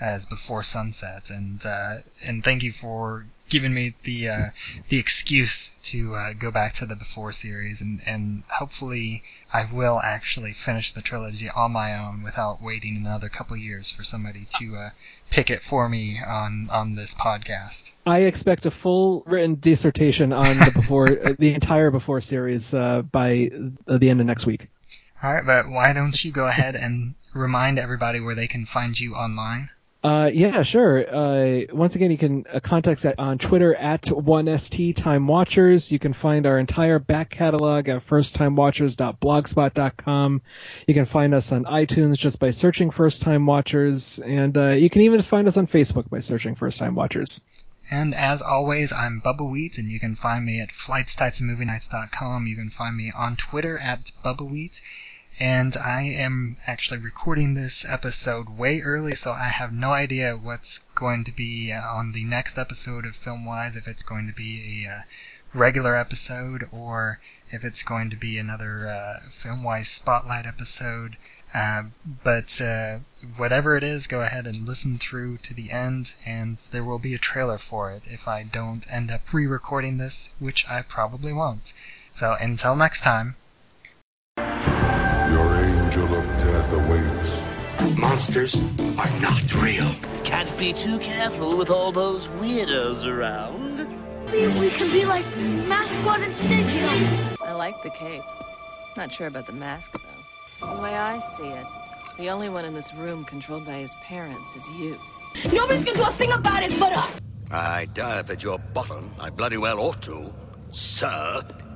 as Before Sunset, and uh, and thank you for giving me the uh, the excuse to uh, go back to the Before series, and and hopefully I will actually finish the trilogy on my own without waiting another couple years for somebody to uh, pick it for me on on this podcast. I expect a full written dissertation on the before *laughs* the entire Before series uh, by uh, the end of next week. All right, but why don't you go ahead and remind everybody where they can find you online? Uh, yeah, sure. Uh, once again, you can uh, contact us on Twitter at 1st Time Watchers. You can find our entire back catalog at firsttimewatchers.blogspot.com. You can find us on iTunes just by searching First Time Watchers, and uh, you can even just find us on Facebook by searching First Time Watchers. And as always, I'm Bubbawheat, and you can find me at flightstightsandmovienights.com. You can find me on Twitter at Bubbawheat. And I am actually recording this episode way early, so I have no idea what's going to be uh, on the next episode of Filmwhys, if it's going to be a uh, regular episode or if it's going to be another uh, Filmwhys Spotlight episode. Uh, but uh, whatever it is, go ahead and listen through to the end, and there will be a trailer for it if I don't end up re recording this, which I probably won't. So until next time. Monsters are not real. Can't be too careful with all those weirdos around. We, we can be like mascot instead, you know. I like the cape. Not sure about the mask, though. The way I see it, the only one in this room controlled by his parents is you. Nobody's gonna do a thing about it but us. I dive at your bottom. I bloody well ought to, sir.